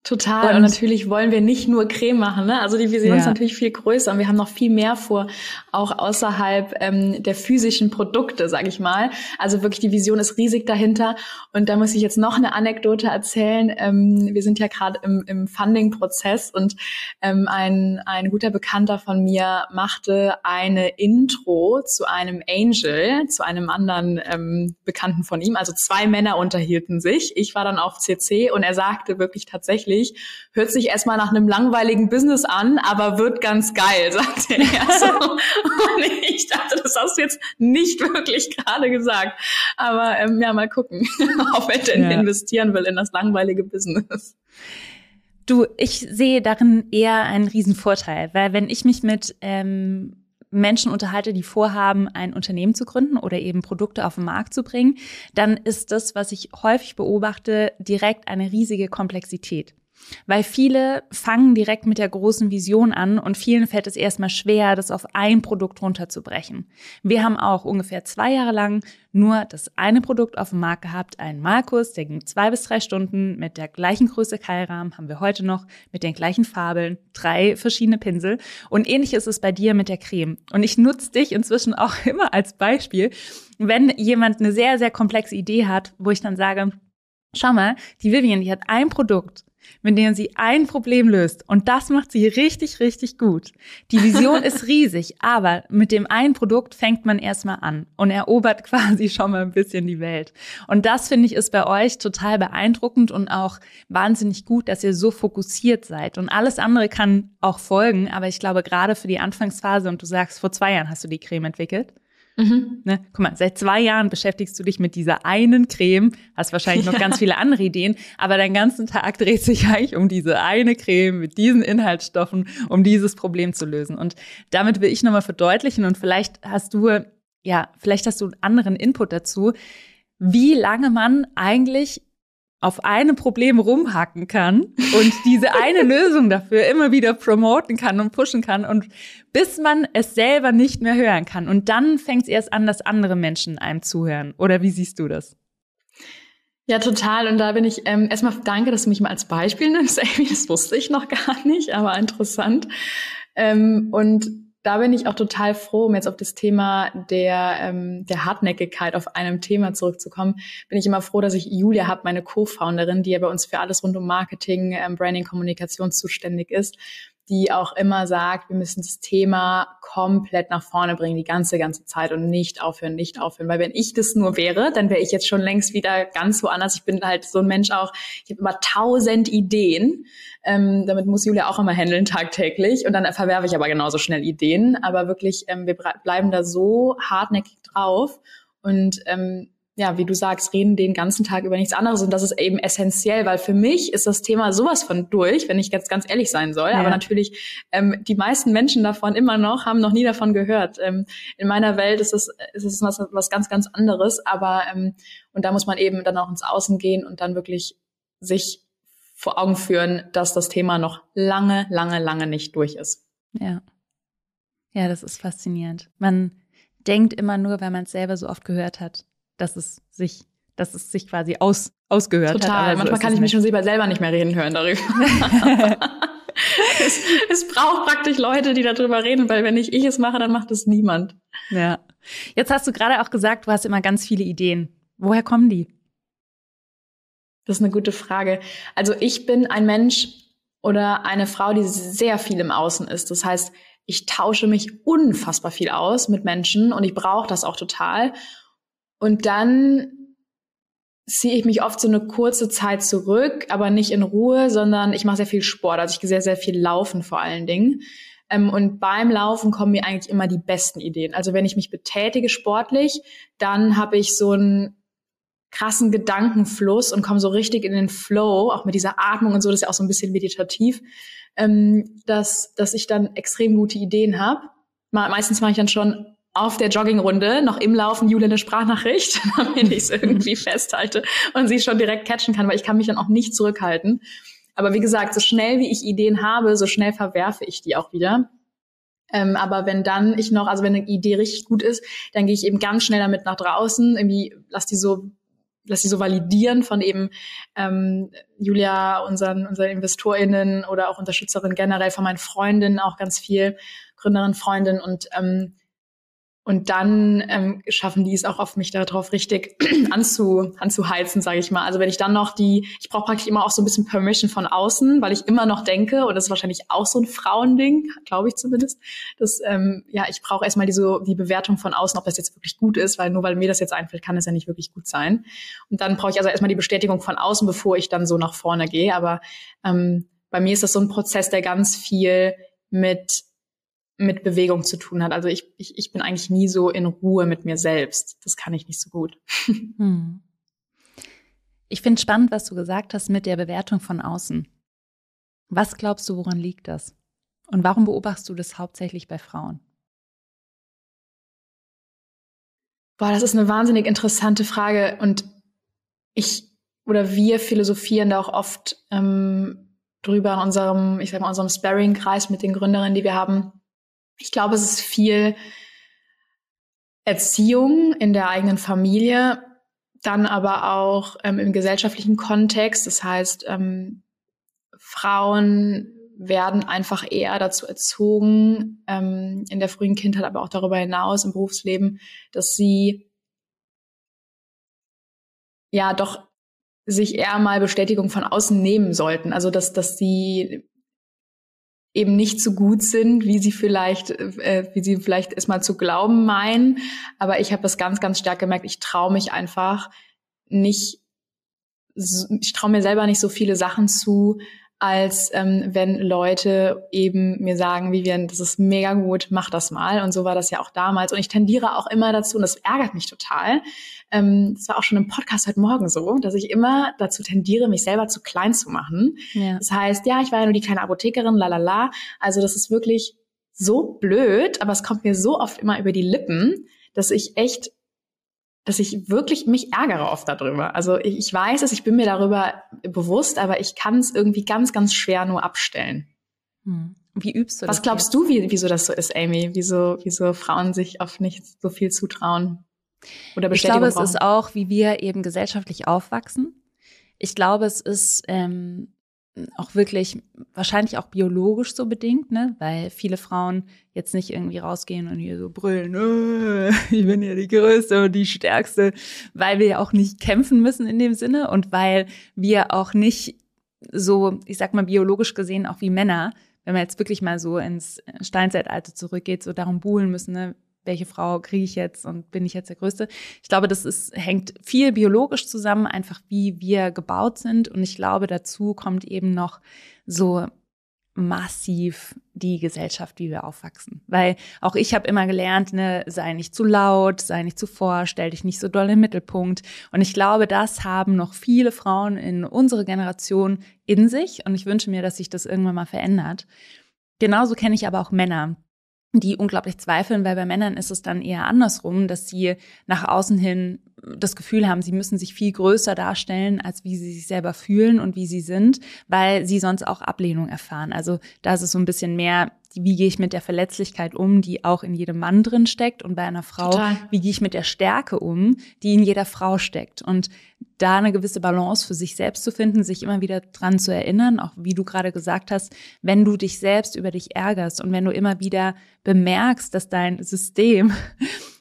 Total. Und, und, natürlich wollen wir nicht nur Creme machen. Ne? Also die Vision ja. ist natürlich viel größer und wir haben noch viel mehr vor, auch außerhalb ähm, der physischen Produkte, sag ich mal. Also wirklich die Vision ist riesig dahinter. Und da muss ich jetzt noch eine Anekdote erzählen. Ähm, wir sind ja gerade im, im Funding-Prozess und ähm, ein, ein guter Bekannter von mir machte eine Intro zu einem Angel, zu einem anderen ähm, Bekannten von ihm. Also zwei Männer unterhielten sich. Ich war dann auf CC und er sagte wirklich tatsächlich, tatsächlich. Hört sich erstmal nach einem langweiligen Business an, aber wird ganz geil, sagt er. So. Und ich dachte, das hast du jetzt nicht wirklich gerade gesagt. Aber ähm, ja, mal gucken, ob er denn ja. investieren will in das langweilige Business. Du, ich sehe darin eher einen Riesenvorteil, weil wenn ich mich mit ähm, Menschen unterhalte, die vorhaben, ein Unternehmen zu gründen oder eben Produkte auf den Markt zu bringen, dann ist das, was ich häufig beobachte, direkt eine riesige Komplexität. Weil viele fangen direkt mit der großen Vision an und vielen fällt es erstmal schwer, das auf ein Produkt runterzubrechen. Wir haben auch ungefähr zwei Jahre lang nur das eine Produkt auf dem Markt gehabt, einen Markus, der ging zwei bis drei Stunden mit der gleichen Größe Keilrahmen, haben wir heute noch mit den gleichen Fabeln, drei verschiedene Pinsel und ähnlich ist es bei dir mit der Creme. Und ich nutze dich inzwischen auch immer als Beispiel, wenn jemand eine sehr, sehr komplexe Idee hat, wo ich dann sage, Schau mal, die Vivian, die hat ein Produkt mit denen sie ein Problem löst. Und das macht sie richtig, richtig gut. Die Vision ist riesig, aber mit dem einen Produkt fängt man erstmal an und erobert quasi schon mal ein bisschen die Welt. Und das finde ich ist bei euch total beeindruckend und auch wahnsinnig gut, dass ihr so fokussiert seid. Und alles andere kann auch folgen, aber ich glaube gerade für die Anfangsphase und du sagst, vor zwei Jahren hast du die Creme entwickelt. Mhm. Ne? Guck mal, seit zwei Jahren beschäftigst du dich mit dieser einen Creme, hast wahrscheinlich noch ja. ganz viele andere Ideen, aber dein ganzen Tag dreht sich eigentlich um diese eine Creme mit diesen Inhaltsstoffen, um dieses Problem zu lösen. Und damit will ich nochmal verdeutlichen und vielleicht hast du, ja, vielleicht hast du einen anderen Input dazu, wie lange man eigentlich auf einem Problem rumhacken kann und diese eine Lösung dafür immer wieder promoten kann und pushen kann und bis man es selber nicht mehr hören kann. Und dann fängt es erst an, dass andere Menschen einem zuhören. Oder wie siehst du das? Ja, total. Und da bin ich ähm, erstmal danke, dass du mich mal als Beispiel nimmst. Das wusste ich noch gar nicht, aber interessant. Ähm, und da bin ich auch total froh, um jetzt auf das Thema der, ähm, der Hartnäckigkeit auf einem Thema zurückzukommen, bin ich immer froh, dass ich Julia habe, meine Co-Founderin, die ja bei uns für alles rund um Marketing, ähm, Branding, Kommunikation zuständig ist die auch immer sagt, wir müssen das Thema komplett nach vorne bringen, die ganze, ganze Zeit und nicht aufhören, nicht aufhören. Weil wenn ich das nur wäre, dann wäre ich jetzt schon längst wieder ganz woanders. Ich bin halt so ein Mensch auch, ich habe immer tausend Ideen. Ähm, damit muss Julia auch immer handeln tagtäglich und dann verwerfe ich aber genauso schnell Ideen. Aber wirklich, ähm, wir bleiben da so hartnäckig drauf und ähm, ja, wie du sagst, reden den ganzen Tag über nichts anderes und das ist eben essentiell, weil für mich ist das Thema sowas von durch, wenn ich jetzt ganz ehrlich sein soll. Ja. Aber natürlich ähm, die meisten Menschen davon immer noch haben noch nie davon gehört. Ähm, in meiner Welt ist es ist es was, was ganz ganz anderes, aber ähm, und da muss man eben dann auch ins Außen gehen und dann wirklich sich vor Augen führen, dass das Thema noch lange, lange, lange nicht durch ist. Ja, ja, das ist faszinierend. Man denkt immer nur, wenn man es selber so oft gehört hat dass es sich, dass es sich quasi aus, ausgehört Total. hat. Total. Manchmal kann ich mich schon selber nicht mehr reden hören darüber. es, es braucht praktisch Leute, die darüber reden, weil wenn nicht ich es mache, dann macht es niemand. Ja. Jetzt hast du gerade auch gesagt, du hast immer ganz viele Ideen. Woher kommen die? Das ist eine gute Frage. Also ich bin ein Mensch oder eine Frau, die sehr viel im Außen ist. Das heißt, ich tausche mich unfassbar viel aus mit Menschen und ich brauche das auch total. Und dann ziehe ich mich oft so eine kurze Zeit zurück, aber nicht in Ruhe, sondern ich mache sehr viel Sport. Also ich gehe sehr, sehr viel laufen vor allen Dingen. Ähm, und beim Laufen kommen mir eigentlich immer die besten Ideen. Also wenn ich mich betätige sportlich, dann habe ich so einen krassen Gedankenfluss und komme so richtig in den Flow, auch mit dieser Atmung und so, das ist ja auch so ein bisschen meditativ, ähm, dass, dass ich dann extrem gute Ideen habe. Meistens mache ich dann schon auf der Joggingrunde noch im Laufen Julia eine Sprachnachricht, damit ich es irgendwie festhalte und sie schon direkt catchen kann, weil ich kann mich dann auch nicht zurückhalten. Aber wie gesagt, so schnell wie ich Ideen habe, so schnell verwerfe ich die auch wieder. Ähm, aber wenn dann ich noch, also wenn eine Idee richtig gut ist, dann gehe ich eben ganz schnell damit nach draußen, irgendwie lass die so lass die so validieren von eben ähm, Julia, unseren, unseren InvestorInnen oder auch Unterstützerinnen generell, von meinen Freundinnen auch ganz viel, Gründerin, Freundin und ähm, Und dann ähm, schaffen die es auch oft, mich darauf richtig anzu, anzuheizen, sage ich mal. Also wenn ich dann noch die, ich brauche praktisch immer auch so ein bisschen Permission von außen, weil ich immer noch denke, und das ist wahrscheinlich auch so ein Frauending, glaube ich zumindest, dass ähm, ja, ich brauche erstmal die, so, die Bewertung von außen, ob das jetzt wirklich gut ist, weil nur weil mir das jetzt einfällt, kann es ja nicht wirklich gut sein. Und dann brauche ich also erstmal die Bestätigung von außen, bevor ich dann so nach vorne gehe. Aber ähm, bei mir ist das so ein Prozess, der ganz viel mit mit Bewegung zu tun hat. Also ich, ich, ich bin eigentlich nie so in Ruhe mit mir selbst. Das kann ich nicht so gut. Hm. Ich finde spannend, was du gesagt hast mit der Bewertung von außen. Was glaubst du, woran liegt das? Und warum beobachtest du das hauptsächlich bei Frauen? Boah, das ist eine wahnsinnig interessante Frage und ich oder wir philosophieren da auch oft ähm, drüber in unserem, ich sag mal, unserem Sparring-Kreis mit den Gründerinnen, die wir haben ich glaube, es ist viel Erziehung in der eigenen Familie, dann aber auch ähm, im gesellschaftlichen Kontext. Das heißt, ähm, Frauen werden einfach eher dazu erzogen, ähm, in der frühen Kindheit, aber auch darüber hinaus im Berufsleben, dass sie ja doch sich eher mal Bestätigung von außen nehmen sollten. Also dass, dass sie eben nicht so gut sind, wie sie vielleicht, äh, wie sie vielleicht erstmal zu glauben meinen. Aber ich habe das ganz, ganz stark gemerkt. Ich traue mich einfach nicht, ich traue mir selber nicht so viele Sachen zu, als ähm, wenn Leute eben mir sagen, Vivian, das ist mega gut, mach das mal. Und so war das ja auch damals. Und ich tendiere auch immer dazu, und das ärgert mich total. Ähm, das war auch schon im Podcast heute Morgen so, dass ich immer dazu tendiere, mich selber zu klein zu machen. Ja. Das heißt, ja, ich war ja nur die kleine Apothekerin, la la la. Also das ist wirklich so blöd, aber es kommt mir so oft immer über die Lippen, dass ich echt dass ich wirklich mich ärgere oft darüber. Also ich, ich weiß es, ich bin mir darüber bewusst, aber ich kann es irgendwie ganz, ganz schwer nur abstellen. Hm. Wie übst du das? Was glaubst du, wie, wieso das so ist, Amy? Wieso, wieso Frauen sich oft nicht so viel zutrauen? Oder Ich glaube, es ist auch, wie wir eben gesellschaftlich aufwachsen. Ich glaube, es ist ähm, auch wirklich wahrscheinlich auch biologisch so bedingt, ne? Weil viele Frauen jetzt nicht irgendwie rausgehen und hier so brüllen, oh, ich bin ja die Größte und die Stärkste, weil wir ja auch nicht kämpfen müssen in dem Sinne und weil wir auch nicht so, ich sag mal biologisch gesehen auch wie Männer, wenn man jetzt wirklich mal so ins Steinzeitalter zurückgeht, so darum buhlen müssen, ne? Welche Frau kriege ich jetzt und bin ich jetzt der Größte. Ich glaube, das ist, hängt viel biologisch zusammen, einfach wie wir gebaut sind. Und ich glaube, dazu kommt eben noch so massiv die Gesellschaft, wie wir aufwachsen. Weil auch ich habe immer gelernt, ne, sei nicht zu laut, sei nicht zu vor, stell dich nicht so doll im Mittelpunkt. Und ich glaube, das haben noch viele Frauen in unserer Generation in sich. Und ich wünsche mir, dass sich das irgendwann mal verändert. Genauso kenne ich aber auch Männer, die unglaublich zweifeln, weil bei Männern ist es dann eher andersrum, dass sie nach außen hin das Gefühl haben, sie müssen sich viel größer darstellen, als wie sie sich selber fühlen und wie sie sind, weil sie sonst auch Ablehnung erfahren. Also da ist es so ein bisschen mehr, wie gehe ich mit der Verletzlichkeit um, die auch in jedem Mann drin steckt und bei einer Frau, Total. wie gehe ich mit der Stärke um, die in jeder Frau steckt. Und da eine gewisse Balance für sich selbst zu finden, sich immer wieder dran zu erinnern, auch wie du gerade gesagt hast, wenn du dich selbst über dich ärgerst und wenn du immer wieder bemerkst, dass dein System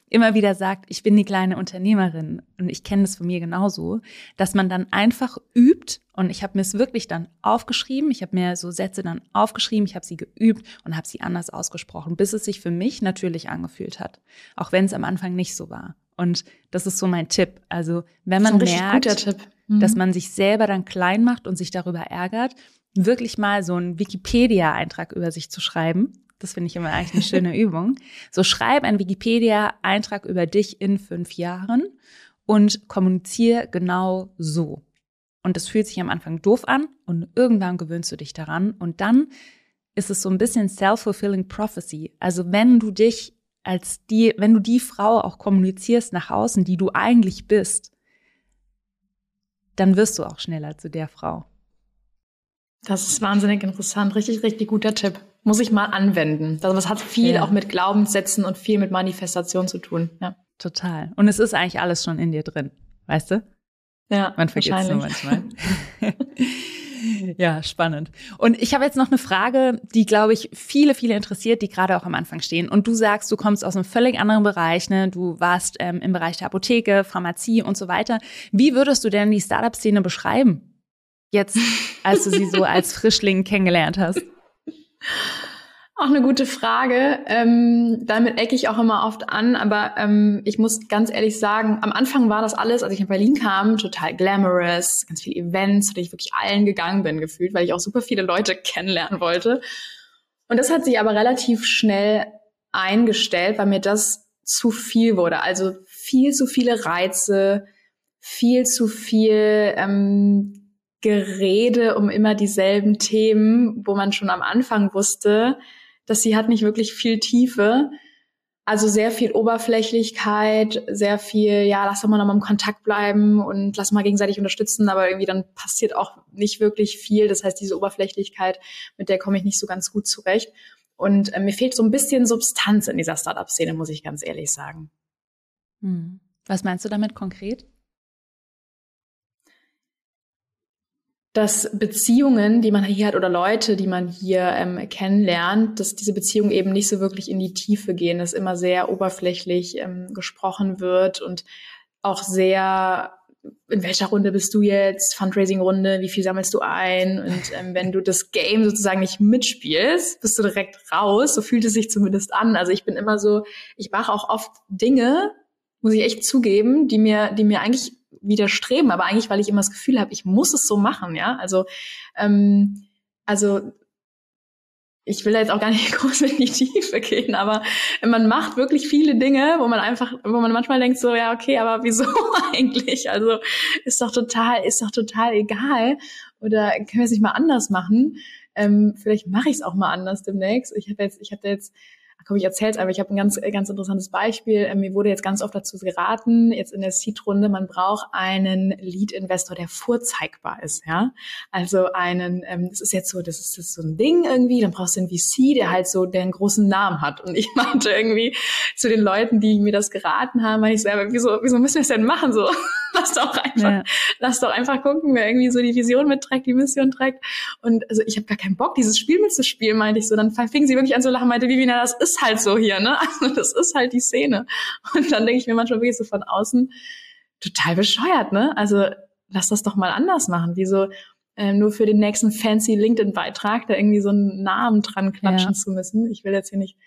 immer wieder sagt, ich bin die kleine Unternehmerin und ich kenne das von mir genauso, dass man dann einfach übt und ich habe mir es wirklich dann aufgeschrieben, ich habe mir so Sätze dann aufgeschrieben, ich habe sie geübt und habe sie anders ausgesprochen, bis es sich für mich natürlich angefühlt hat, auch wenn es am Anfang nicht so war. Und das ist so mein Tipp. Also wenn man merkt, mhm. dass man sich selber dann klein macht und sich darüber ärgert, wirklich mal so einen Wikipedia-Eintrag über sich zu schreiben das finde ich immer eigentlich eine schöne Übung. So schreib einen Wikipedia-Eintrag über dich in fünf Jahren und kommuniziere genau so. Und das fühlt sich am Anfang doof an und irgendwann gewöhnst du dich daran und dann ist es so ein bisschen self-fulfilling prophecy. Also wenn du dich als die, wenn du die Frau auch kommunizierst nach außen, die du eigentlich bist, dann wirst du auch schneller zu der Frau. Das ist wahnsinnig interessant. Richtig, richtig guter Tipp muss ich mal anwenden. Also das hat viel ja. auch mit Glaubenssätzen und viel mit Manifestation zu tun. Ja. Total. Und es ist eigentlich alles schon in dir drin, weißt du? Ja, Man vergisst es nur manchmal. Ja, spannend. Und ich habe jetzt noch eine Frage, die, glaube ich, viele, viele interessiert, die gerade auch am Anfang stehen. Und du sagst, du kommst aus einem völlig anderen Bereich, ne? Du warst ähm, im Bereich der Apotheke, Pharmazie und so weiter. Wie würdest du denn die Startup-Szene beschreiben? Jetzt, als du sie so als Frischling kennengelernt hast. Auch eine gute Frage. Ähm, damit ecke ich auch immer oft an, aber ähm, ich muss ganz ehrlich sagen, am Anfang war das alles, als ich in Berlin kam, total glamorous, ganz viele Events, zu ich wirklich allen gegangen bin gefühlt, weil ich auch super viele Leute kennenlernen wollte. Und das hat sich aber relativ schnell eingestellt, weil mir das zu viel wurde. Also viel zu viele Reize, viel zu viel ähm, Gerede um immer dieselben Themen, wo man schon am Anfang wusste, dass sie hat nicht wirklich viel Tiefe. Also sehr viel Oberflächlichkeit, sehr viel, ja, lass doch mal nochmal im Kontakt bleiben und lass mal gegenseitig unterstützen, aber irgendwie dann passiert auch nicht wirklich viel. Das heißt, diese Oberflächlichkeit, mit der komme ich nicht so ganz gut zurecht. Und äh, mir fehlt so ein bisschen Substanz in dieser Startup-Szene, muss ich ganz ehrlich sagen. Hm. Was meinst du damit konkret? Dass Beziehungen, die man hier hat oder Leute, die man hier ähm, kennenlernt, dass diese Beziehungen eben nicht so wirklich in die Tiefe gehen, dass immer sehr oberflächlich ähm, gesprochen wird und auch sehr in welcher Runde bist du jetzt, Fundraising-Runde, wie viel sammelst du ein? Und ähm, wenn du das Game sozusagen nicht mitspielst, bist du direkt raus. So fühlt es sich zumindest an. Also ich bin immer so, ich mache auch oft Dinge, muss ich echt zugeben, die mir, die mir eigentlich widerstreben, aber eigentlich, weil ich immer das Gefühl habe, ich muss es so machen, ja. Also, ähm, also ich will da jetzt auch gar nicht groß in die Tiefe gehen, aber man macht wirklich viele Dinge, wo man einfach, wo man manchmal denkt so, ja, okay, aber wieso eigentlich? Also ist doch total, ist doch total egal. Oder können wir es nicht mal anders machen? Ähm, vielleicht mache ich es auch mal anders demnächst. Ich habe jetzt, ich hatte jetzt komm, ich erzähl's einfach. Ich habe ein ganz, ganz interessantes Beispiel. Ähm, mir wurde jetzt ganz oft dazu geraten, jetzt in der Seed-Runde, man braucht einen Lead-Investor, der vorzeigbar ist, ja. Also einen, ähm, das ist jetzt so, das ist, das ist so ein Ding irgendwie, dann brauchst du einen VC, der halt so, einen großen Namen hat. Und ich meinte irgendwie zu den Leuten, die mir das geraten haben, meine ich selber, wieso, wieso müssen wir es denn machen so? lass doch einfach, ja. lass doch einfach gucken, wer irgendwie so die Vision mitträgt, die Mission trägt. Und also ich habe gar keinen Bock, dieses Spiel mitzuspielen, meinte ich so. Dann fing sie wirklich an zu lachen, meinte, Vivina, das ist halt so hier, ne? Also das ist halt die Szene. Und dann denke ich mir manchmal wirklich so von außen, total bescheuert, ne? Also lass das doch mal anders machen. Wieso äh, nur für den nächsten fancy LinkedIn-Beitrag da irgendwie so einen Namen dran klatschen ja. zu müssen. Ich will jetzt hier nicht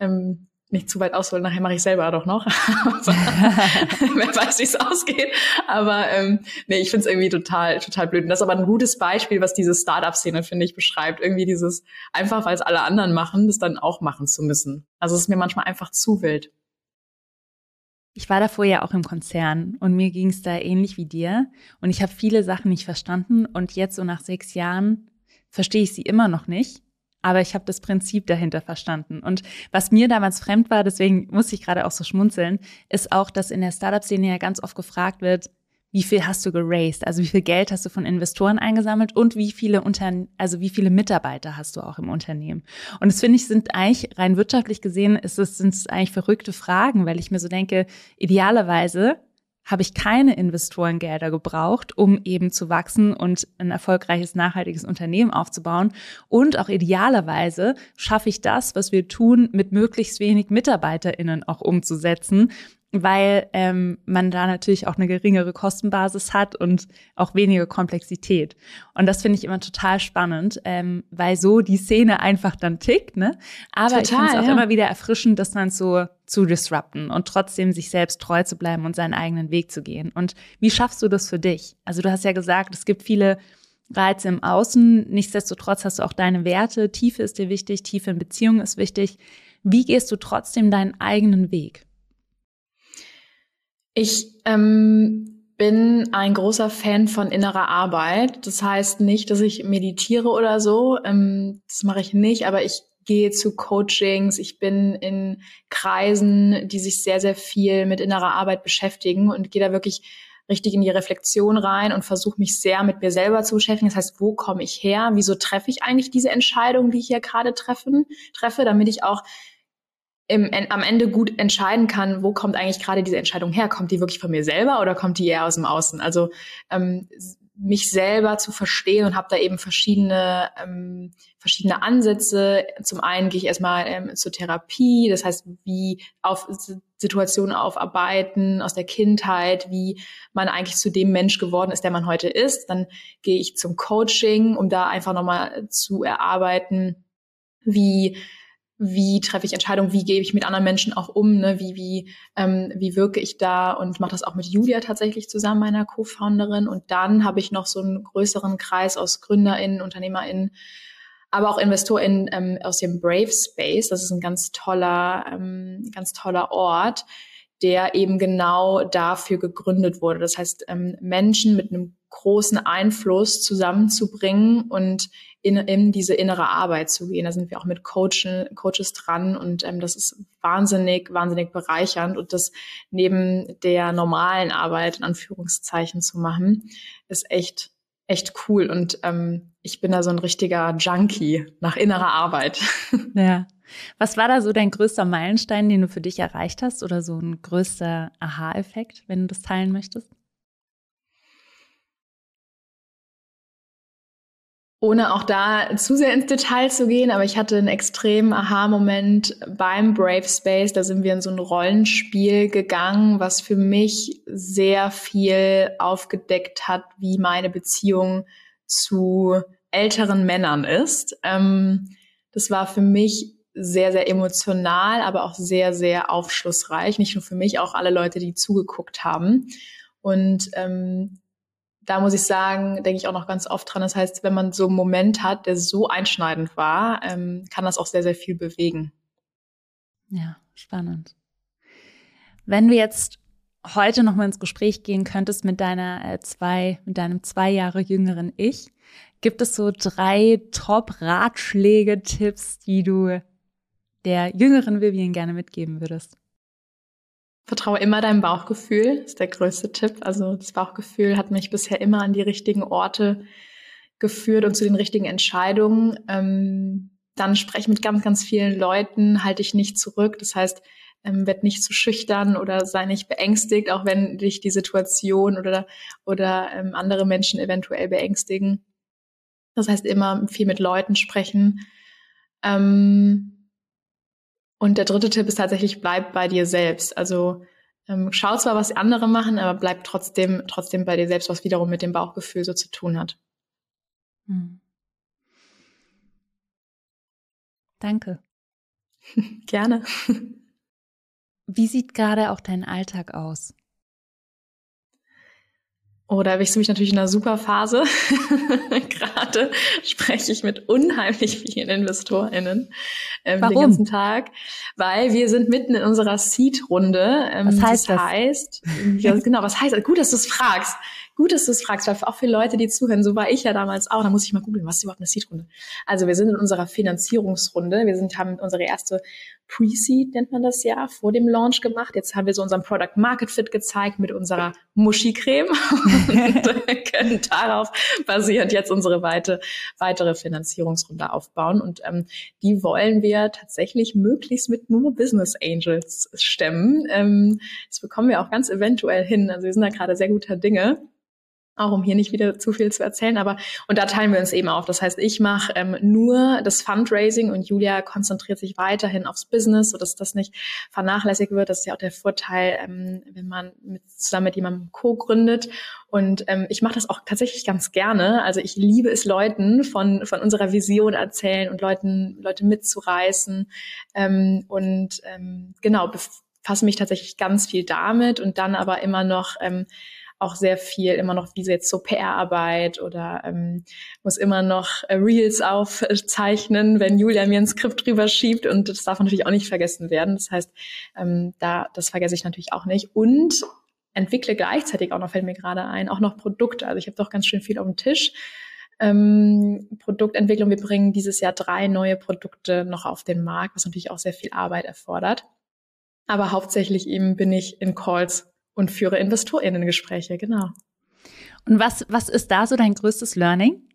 ähm, nicht zu weit ausholen, nachher mache ich selber doch noch. Wer weiß, wie es ausgeht. Aber ähm, nee, ich finde es irgendwie total, total blöd. Und das ist aber ein gutes Beispiel, was diese Startup-Szene, finde ich, beschreibt. Irgendwie dieses, einfach weil es alle anderen machen, das dann auch machen zu müssen. Also es ist mir manchmal einfach zu wild. Ich war davor ja auch im Konzern und mir ging es da ähnlich wie dir. Und ich habe viele Sachen nicht verstanden und jetzt so nach sechs Jahren verstehe ich sie immer noch nicht aber ich habe das Prinzip dahinter verstanden. Und was mir damals fremd war, deswegen muss ich gerade auch so schmunzeln, ist auch, dass in der Startup-Szene ja ganz oft gefragt wird, wie viel hast du geraced? Also wie viel Geld hast du von Investoren eingesammelt und wie viele Unter also wie viele Mitarbeiter hast du auch im Unternehmen? Und das finde ich sind eigentlich rein wirtschaftlich gesehen ist es sind es eigentlich verrückte Fragen, weil ich mir so denke, idealerweise habe ich keine Investorengelder gebraucht, um eben zu wachsen und ein erfolgreiches, nachhaltiges Unternehmen aufzubauen. Und auch idealerweise schaffe ich das, was wir tun, mit möglichst wenig MitarbeiterInnen auch umzusetzen weil ähm, man da natürlich auch eine geringere Kostenbasis hat und auch weniger Komplexität. Und das finde ich immer total spannend, ähm, weil so die Szene einfach dann tickt, ne? Aber total, ich finde es auch ja. immer wieder erfrischend, das dann so zu disrupten und trotzdem sich selbst treu zu bleiben und seinen eigenen Weg zu gehen. Und wie schaffst du das für dich? Also du hast ja gesagt, es gibt viele Reize im Außen. Nichtsdestotrotz hast du auch deine Werte. Tiefe ist dir wichtig, Tiefe in Beziehungen ist wichtig. Wie gehst du trotzdem deinen eigenen Weg? Ich ähm, bin ein großer Fan von innerer Arbeit. Das heißt nicht, dass ich meditiere oder so. Ähm, das mache ich nicht, aber ich gehe zu Coachings. Ich bin in Kreisen, die sich sehr, sehr viel mit innerer Arbeit beschäftigen und gehe da wirklich richtig in die Reflexion rein und versuche mich sehr mit mir selber zu beschäftigen. Das heißt, wo komme ich her? Wieso treffe ich eigentlich diese Entscheidung, die ich hier gerade treffen, treffe, damit ich auch im, am Ende gut entscheiden kann, wo kommt eigentlich gerade diese Entscheidung her? Kommt die wirklich von mir selber oder kommt die eher aus dem Außen? Also ähm, mich selber zu verstehen und habe da eben verschiedene ähm, verschiedene Ansätze. Zum einen gehe ich erstmal ähm, zur Therapie, das heißt, wie auf Situationen aufarbeiten aus der Kindheit, wie man eigentlich zu dem Mensch geworden ist, der man heute ist. Dann gehe ich zum Coaching, um da einfach nochmal zu erarbeiten, wie wie treffe ich Entscheidungen, wie gebe ich mit anderen Menschen auch um, ne? wie, wie, ähm, wie wirke ich da und mache das auch mit Julia tatsächlich zusammen, meiner Co-Founderin. Und dann habe ich noch so einen größeren Kreis aus GründerInnen, UnternehmerInnen, aber auch InvestorInnen ähm, aus dem Brave Space. Das ist ein ganz toller, ähm, ganz toller Ort, der eben genau dafür gegründet wurde. Das heißt, ähm, Menschen mit einem großen Einfluss zusammenzubringen und in, in diese innere Arbeit zu gehen. Da sind wir auch mit Coachen, Coaches dran und ähm, das ist wahnsinnig, wahnsinnig bereichernd und das neben der normalen Arbeit in Anführungszeichen zu machen, ist echt, echt cool und ähm, ich bin da so ein richtiger Junkie nach innerer Arbeit. Ja. Was war da so dein größter Meilenstein, den du für dich erreicht hast oder so ein größter Aha-Effekt, wenn du das teilen möchtest? Ohne auch da zu sehr ins Detail zu gehen, aber ich hatte einen extremen Aha-Moment beim Brave Space. Da sind wir in so ein Rollenspiel gegangen, was für mich sehr viel aufgedeckt hat, wie meine Beziehung zu älteren Männern ist. Ähm, das war für mich sehr, sehr emotional, aber auch sehr, sehr aufschlussreich. Nicht nur für mich, auch alle Leute, die zugeguckt haben. Und ähm, da muss ich sagen, denke ich auch noch ganz oft dran. Das heißt, wenn man so einen Moment hat, der so einschneidend war, ähm, kann das auch sehr, sehr viel bewegen. Ja, spannend. Wenn du jetzt heute noch mal ins Gespräch gehen könntest mit deiner äh, zwei, mit deinem zwei Jahre jüngeren Ich, gibt es so drei Top-Ratschläge, Tipps, die du der jüngeren Vivian gerne mitgeben würdest? Vertraue immer deinem Bauchgefühl, ist der größte Tipp. Also das Bauchgefühl hat mich bisher immer an die richtigen Orte geführt und zu den richtigen Entscheidungen. Ähm, dann spreche mit ganz, ganz vielen Leuten, halte ich nicht zurück. Das heißt, ähm, werd nicht zu schüchtern oder sei nicht beängstigt, auch wenn dich die Situation oder, oder ähm, andere Menschen eventuell beängstigen. Das heißt, immer viel mit Leuten sprechen. Ähm, und der dritte Tipp ist tatsächlich, bleib bei dir selbst. Also ähm, schau zwar, was andere machen, aber bleib trotzdem, trotzdem bei dir selbst, was wiederum mit dem Bauchgefühl so zu tun hat. Hm. Danke. Gerne. Wie sieht gerade auch dein Alltag aus? Oh, da erwischst du mich natürlich in einer super Phase. Gerade spreche ich mit unheimlich vielen InvestorInnen ähm, Warum? den ganzen Tag, weil wir sind mitten in unserer Seed-Runde. Ähm, was heißt das? Heißt, ja, genau, was heißt Gut, dass du es fragst. Gut, dass du es fragst, weil auch für Leute, die zuhören, so war ich ja damals auch. Da muss ich mal googeln, was ist überhaupt eine Seed-Runde? Also wir sind in unserer Finanzierungsrunde. Wir sind, haben unsere erste Pre-Seed, nennt man das ja, vor dem Launch gemacht. Jetzt haben wir so unseren Product Market Fit gezeigt mit unserer Muschi-Creme und können darauf basierend jetzt unsere weite, weitere Finanzierungsrunde aufbauen. Und ähm, die wollen wir tatsächlich möglichst mit nur Business Angels stemmen. Ähm, das bekommen wir auch ganz eventuell hin. Also wir sind da gerade sehr guter Dinge auch um hier nicht wieder zu viel zu erzählen, aber und da teilen wir uns eben auf. Das heißt, ich mache ähm, nur das Fundraising und Julia konzentriert sich weiterhin aufs Business, sodass das nicht vernachlässigt wird. Das ist ja auch der Vorteil, ähm, wenn man mit, zusammen mit jemandem co-gründet. Und ähm, ich mache das auch tatsächlich ganz gerne. Also ich liebe es, Leuten von von unserer Vision erzählen und Leuten Leute mitzureißen ähm, und ähm, genau befasse mich tatsächlich ganz viel damit und dann aber immer noch ähm, auch sehr viel immer noch, wie jetzt so PR-Arbeit oder ähm, muss immer noch äh, Reels aufzeichnen, wenn Julia mir ein Skript drüber schiebt und das darf natürlich auch nicht vergessen werden. Das heißt, ähm, da das vergesse ich natürlich auch nicht und entwickle gleichzeitig auch noch, fällt mir gerade ein, auch noch Produkte. Also ich habe doch ganz schön viel auf dem Tisch. Ähm, Produktentwicklung. Wir bringen dieses Jahr drei neue Produkte noch auf den Markt, was natürlich auch sehr viel Arbeit erfordert. Aber hauptsächlich eben bin ich in Calls und führe InvestorInnen-Gespräche, genau. Und was, was ist da so dein größtes Learning?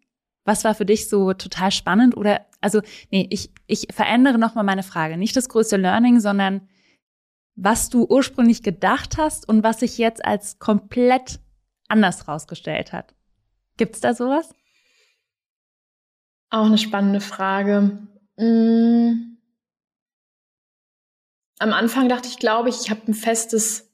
Was war für dich so total spannend? Oder, also, nee, ich, ich verändere nochmal meine Frage. Nicht das größte Learning, sondern was du ursprünglich gedacht hast und was sich jetzt als komplett anders rausgestellt hat. Gibt's da sowas? Auch eine spannende Frage. Hm. Am Anfang dachte ich, glaube ich, ich habe ein festes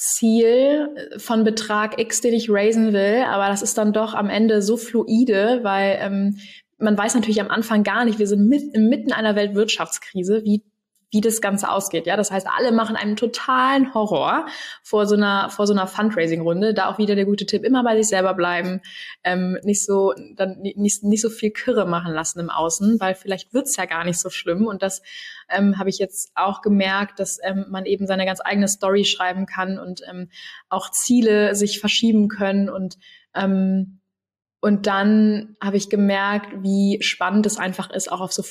Ziel von Betrag X, den ich raisen will, aber das ist dann doch am Ende so fluide, weil ähm, man weiß natürlich am Anfang gar nicht, wir sind mit, inmitten einer Weltwirtschaftskrise, wie wie das Ganze ausgeht. Ja, das heißt, alle machen einen totalen Horror vor so einer vor so einer Fundraising-Runde. Da auch wieder der gute Tipp: immer bei sich selber bleiben, ähm, nicht so dann nicht nicht so viel Kirre machen lassen im Außen, weil vielleicht wird's ja gar nicht so schlimm. Und das ähm, habe ich jetzt auch gemerkt, dass ähm, man eben seine ganz eigene Story schreiben kann und ähm, auch Ziele sich verschieben können und ähm, und dann habe ich gemerkt, wie spannend es einfach ist, auch auf so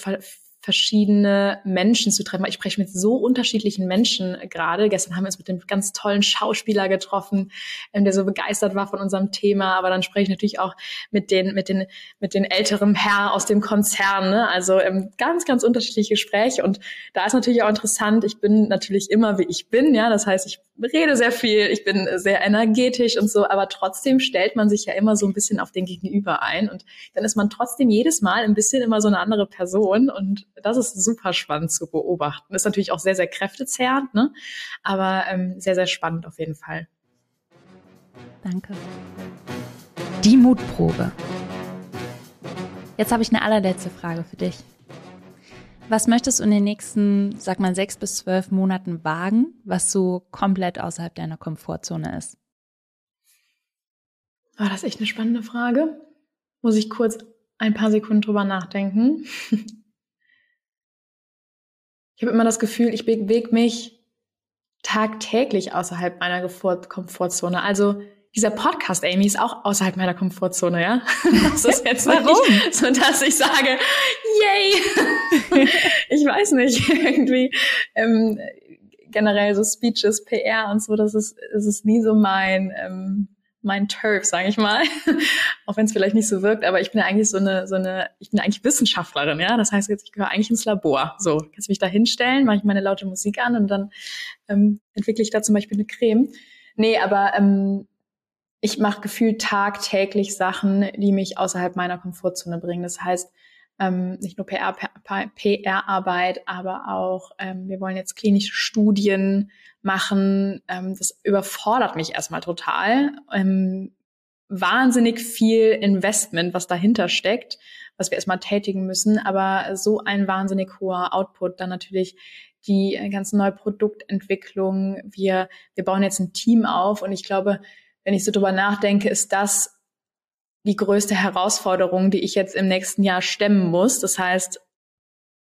verschiedene Menschen zu treffen. Ich spreche mit so unterschiedlichen Menschen gerade. Gestern haben wir uns mit einem ganz tollen Schauspieler getroffen, ähm, der so begeistert war von unserem Thema. Aber dann spreche ich natürlich auch mit den, mit den, mit den älteren Herr aus dem Konzern. Ne? Also ähm, ganz, ganz unterschiedliche Gespräche. Und da ist natürlich auch interessant, ich bin natürlich immer, wie ich bin. Ja, das heißt, ich rede sehr viel, ich bin sehr energetisch und so. Aber trotzdem stellt man sich ja immer so ein bisschen auf den Gegenüber ein. Und dann ist man trotzdem jedes Mal ein bisschen immer so eine andere Person. Und das ist super spannend zu beobachten. Ist natürlich auch sehr, sehr kräftezehrend, ne? aber ähm, sehr, sehr spannend auf jeden Fall. Danke. Die Mutprobe. Jetzt habe ich eine allerletzte Frage für dich. Was möchtest du in den nächsten, sag mal, sechs bis zwölf Monaten wagen, was so komplett außerhalb deiner Komfortzone ist? Oh, das echt eine spannende Frage? Muss ich kurz ein paar Sekunden drüber nachdenken. Ich habe immer das Gefühl, ich bewege mich tagtäglich außerhalb meiner Komfortzone. Also dieser Podcast, Amy, ist auch außerhalb meiner Komfortzone, ja? Das ist jetzt Warum? so, dass ich sage, yay! ich weiß nicht, irgendwie ähm, generell so Speeches, PR und so, das ist, das ist nie so mein ähm, mein Turf, sage ich mal. Auch wenn es vielleicht nicht so wirkt, aber ich bin ja eigentlich so eine, so eine, ich bin eigentlich Wissenschaftlerin, ja. Das heißt jetzt, ich gehöre eigentlich ins Labor. So, kannst mich da hinstellen, mache ich meine laute Musik an und dann ähm, entwickle ich da zum Beispiel eine Creme. Nee, aber ähm, ich mache gefühlt tagtäglich Sachen, die mich außerhalb meiner Komfortzone bringen. Das heißt, ähm, nicht nur PR-Arbeit, aber auch, ähm, wir wollen jetzt klinische Studien machen. Ähm, das überfordert mich erstmal total. Ähm, wahnsinnig viel Investment, was dahinter steckt, was wir erstmal tätigen müssen, aber so ein wahnsinnig hoher Output, dann natürlich die ganze neue Produktentwicklung. Wir, wir bauen jetzt ein Team auf und ich glaube, wenn ich so drüber nachdenke, ist das die größte Herausforderung, die ich jetzt im nächsten Jahr stemmen muss. Das heißt,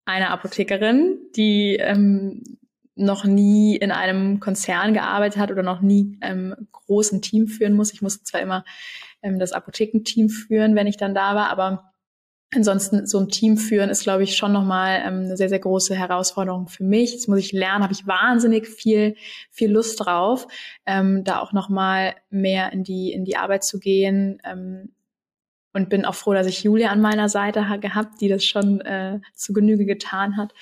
eine Apothekerin, die ähm, noch nie in einem Konzern gearbeitet hat oder noch nie ähm, großen Team führen muss. Ich musste zwar immer ähm, das Apothekenteam führen, wenn ich dann da war, aber ansonsten so ein Team führen ist, glaube ich, schon nochmal ähm, eine sehr, sehr große Herausforderung für mich. Das muss ich lernen, habe ich wahnsinnig viel, viel Lust drauf, ähm, da auch nochmal mehr in die, in die Arbeit zu gehen. Ähm, und bin auch froh, dass ich Julia an meiner Seite gehabt, die das schon äh, zu Genüge getan hat.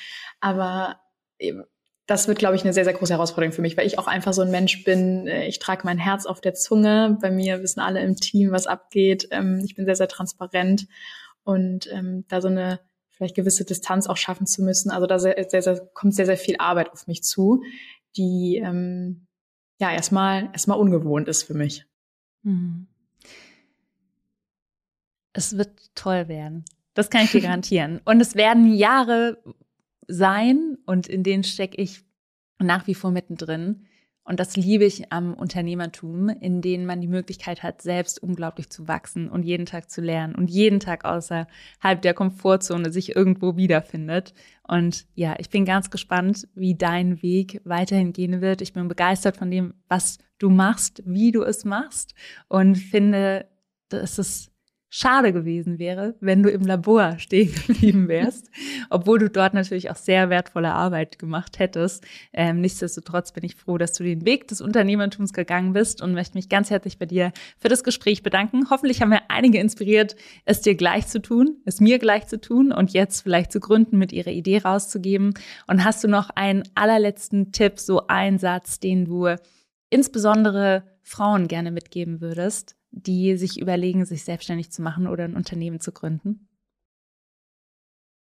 Aber eben, das wird, glaube ich, eine sehr, sehr große Herausforderung für mich, weil ich auch einfach so ein Mensch bin. Äh, ich trage mein Herz auf der Zunge. Bei mir wissen alle im Team, was abgeht. Ähm, ich bin sehr, sehr transparent und ähm, da so eine vielleicht gewisse Distanz auch schaffen zu müssen. Also da sehr, sehr, sehr, kommt sehr, sehr viel Arbeit auf mich zu, die ähm, ja erstmal erstmal ungewohnt ist für mich. Mhm. Es wird toll werden. Das kann ich dir garantieren. Und es werden Jahre sein und in denen stecke ich nach wie vor mittendrin. Und das liebe ich am Unternehmertum, in denen man die Möglichkeit hat, selbst unglaublich zu wachsen und jeden Tag zu lernen und jeden Tag außerhalb der Komfortzone sich irgendwo wiederfindet. Und ja, ich bin ganz gespannt, wie dein Weg weiterhin gehen wird. Ich bin begeistert von dem, was du machst, wie du es machst und finde, dass es schade gewesen wäre, wenn du im Labor stehen geblieben wärst, obwohl du dort natürlich auch sehr wertvolle Arbeit gemacht hättest. Ähm, nichtsdestotrotz bin ich froh, dass du den Weg des Unternehmertums gegangen bist und möchte mich ganz herzlich bei dir für das Gespräch bedanken. Hoffentlich haben wir einige inspiriert, es dir gleich zu tun, es mir gleich zu tun und jetzt vielleicht zu gründen, mit ihrer Idee rauszugeben. Und hast du noch einen allerletzten Tipp, so einen Satz, den du insbesondere Frauen gerne mitgeben würdest, die sich überlegen, sich selbstständig zu machen oder ein Unternehmen zu gründen?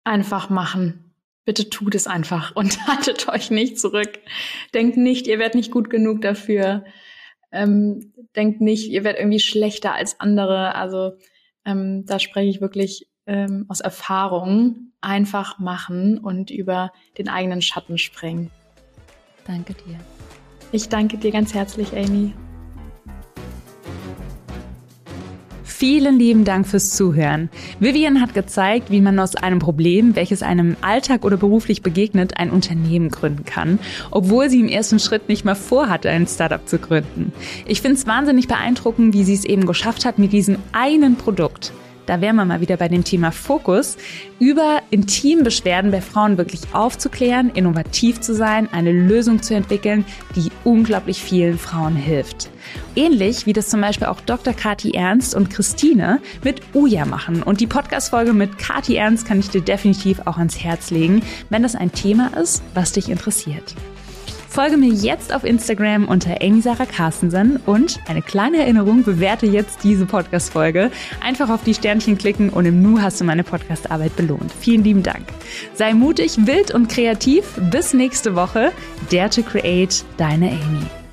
Einfach machen. Bitte tut es einfach und haltet euch nicht zurück. Denkt nicht, ihr werdet nicht gut genug dafür. Ähm, denkt nicht, ihr werdet irgendwie schlechter als andere. Also ähm, da spreche ich wirklich ähm, aus Erfahrung. Einfach machen und über den eigenen Schatten springen. Danke dir. Ich danke dir ganz herzlich, Amy. Vielen lieben Dank fürs Zuhören. Vivian hat gezeigt, wie man aus einem Problem, welches einem Alltag oder beruflich begegnet, ein Unternehmen gründen kann, obwohl sie im ersten Schritt nicht mal vorhatte, ein Startup zu gründen. Ich finde es wahnsinnig beeindruckend, wie sie es eben geschafft hat mit diesem einen Produkt da wären wir mal wieder bei dem Thema Fokus, über Intimbeschwerden bei Frauen wirklich aufzuklären, innovativ zu sein, eine Lösung zu entwickeln, die unglaublich vielen Frauen hilft. Ähnlich wie das zum Beispiel auch Dr. Kati Ernst und Christine mit Uja machen. Und die Podcast-Folge mit Kati Ernst kann ich dir definitiv auch ans Herz legen, wenn das ein Thema ist, was dich interessiert. Folge mir jetzt auf Instagram unter Amy Sarah Carstensen und eine kleine Erinnerung, bewerte jetzt diese Podcast-Folge. Einfach auf die Sternchen klicken und im Nu hast du meine Podcast-Arbeit belohnt. Vielen lieben Dank. Sei mutig, wild und kreativ. Bis nächste Woche. Dare to Create, deine Amy.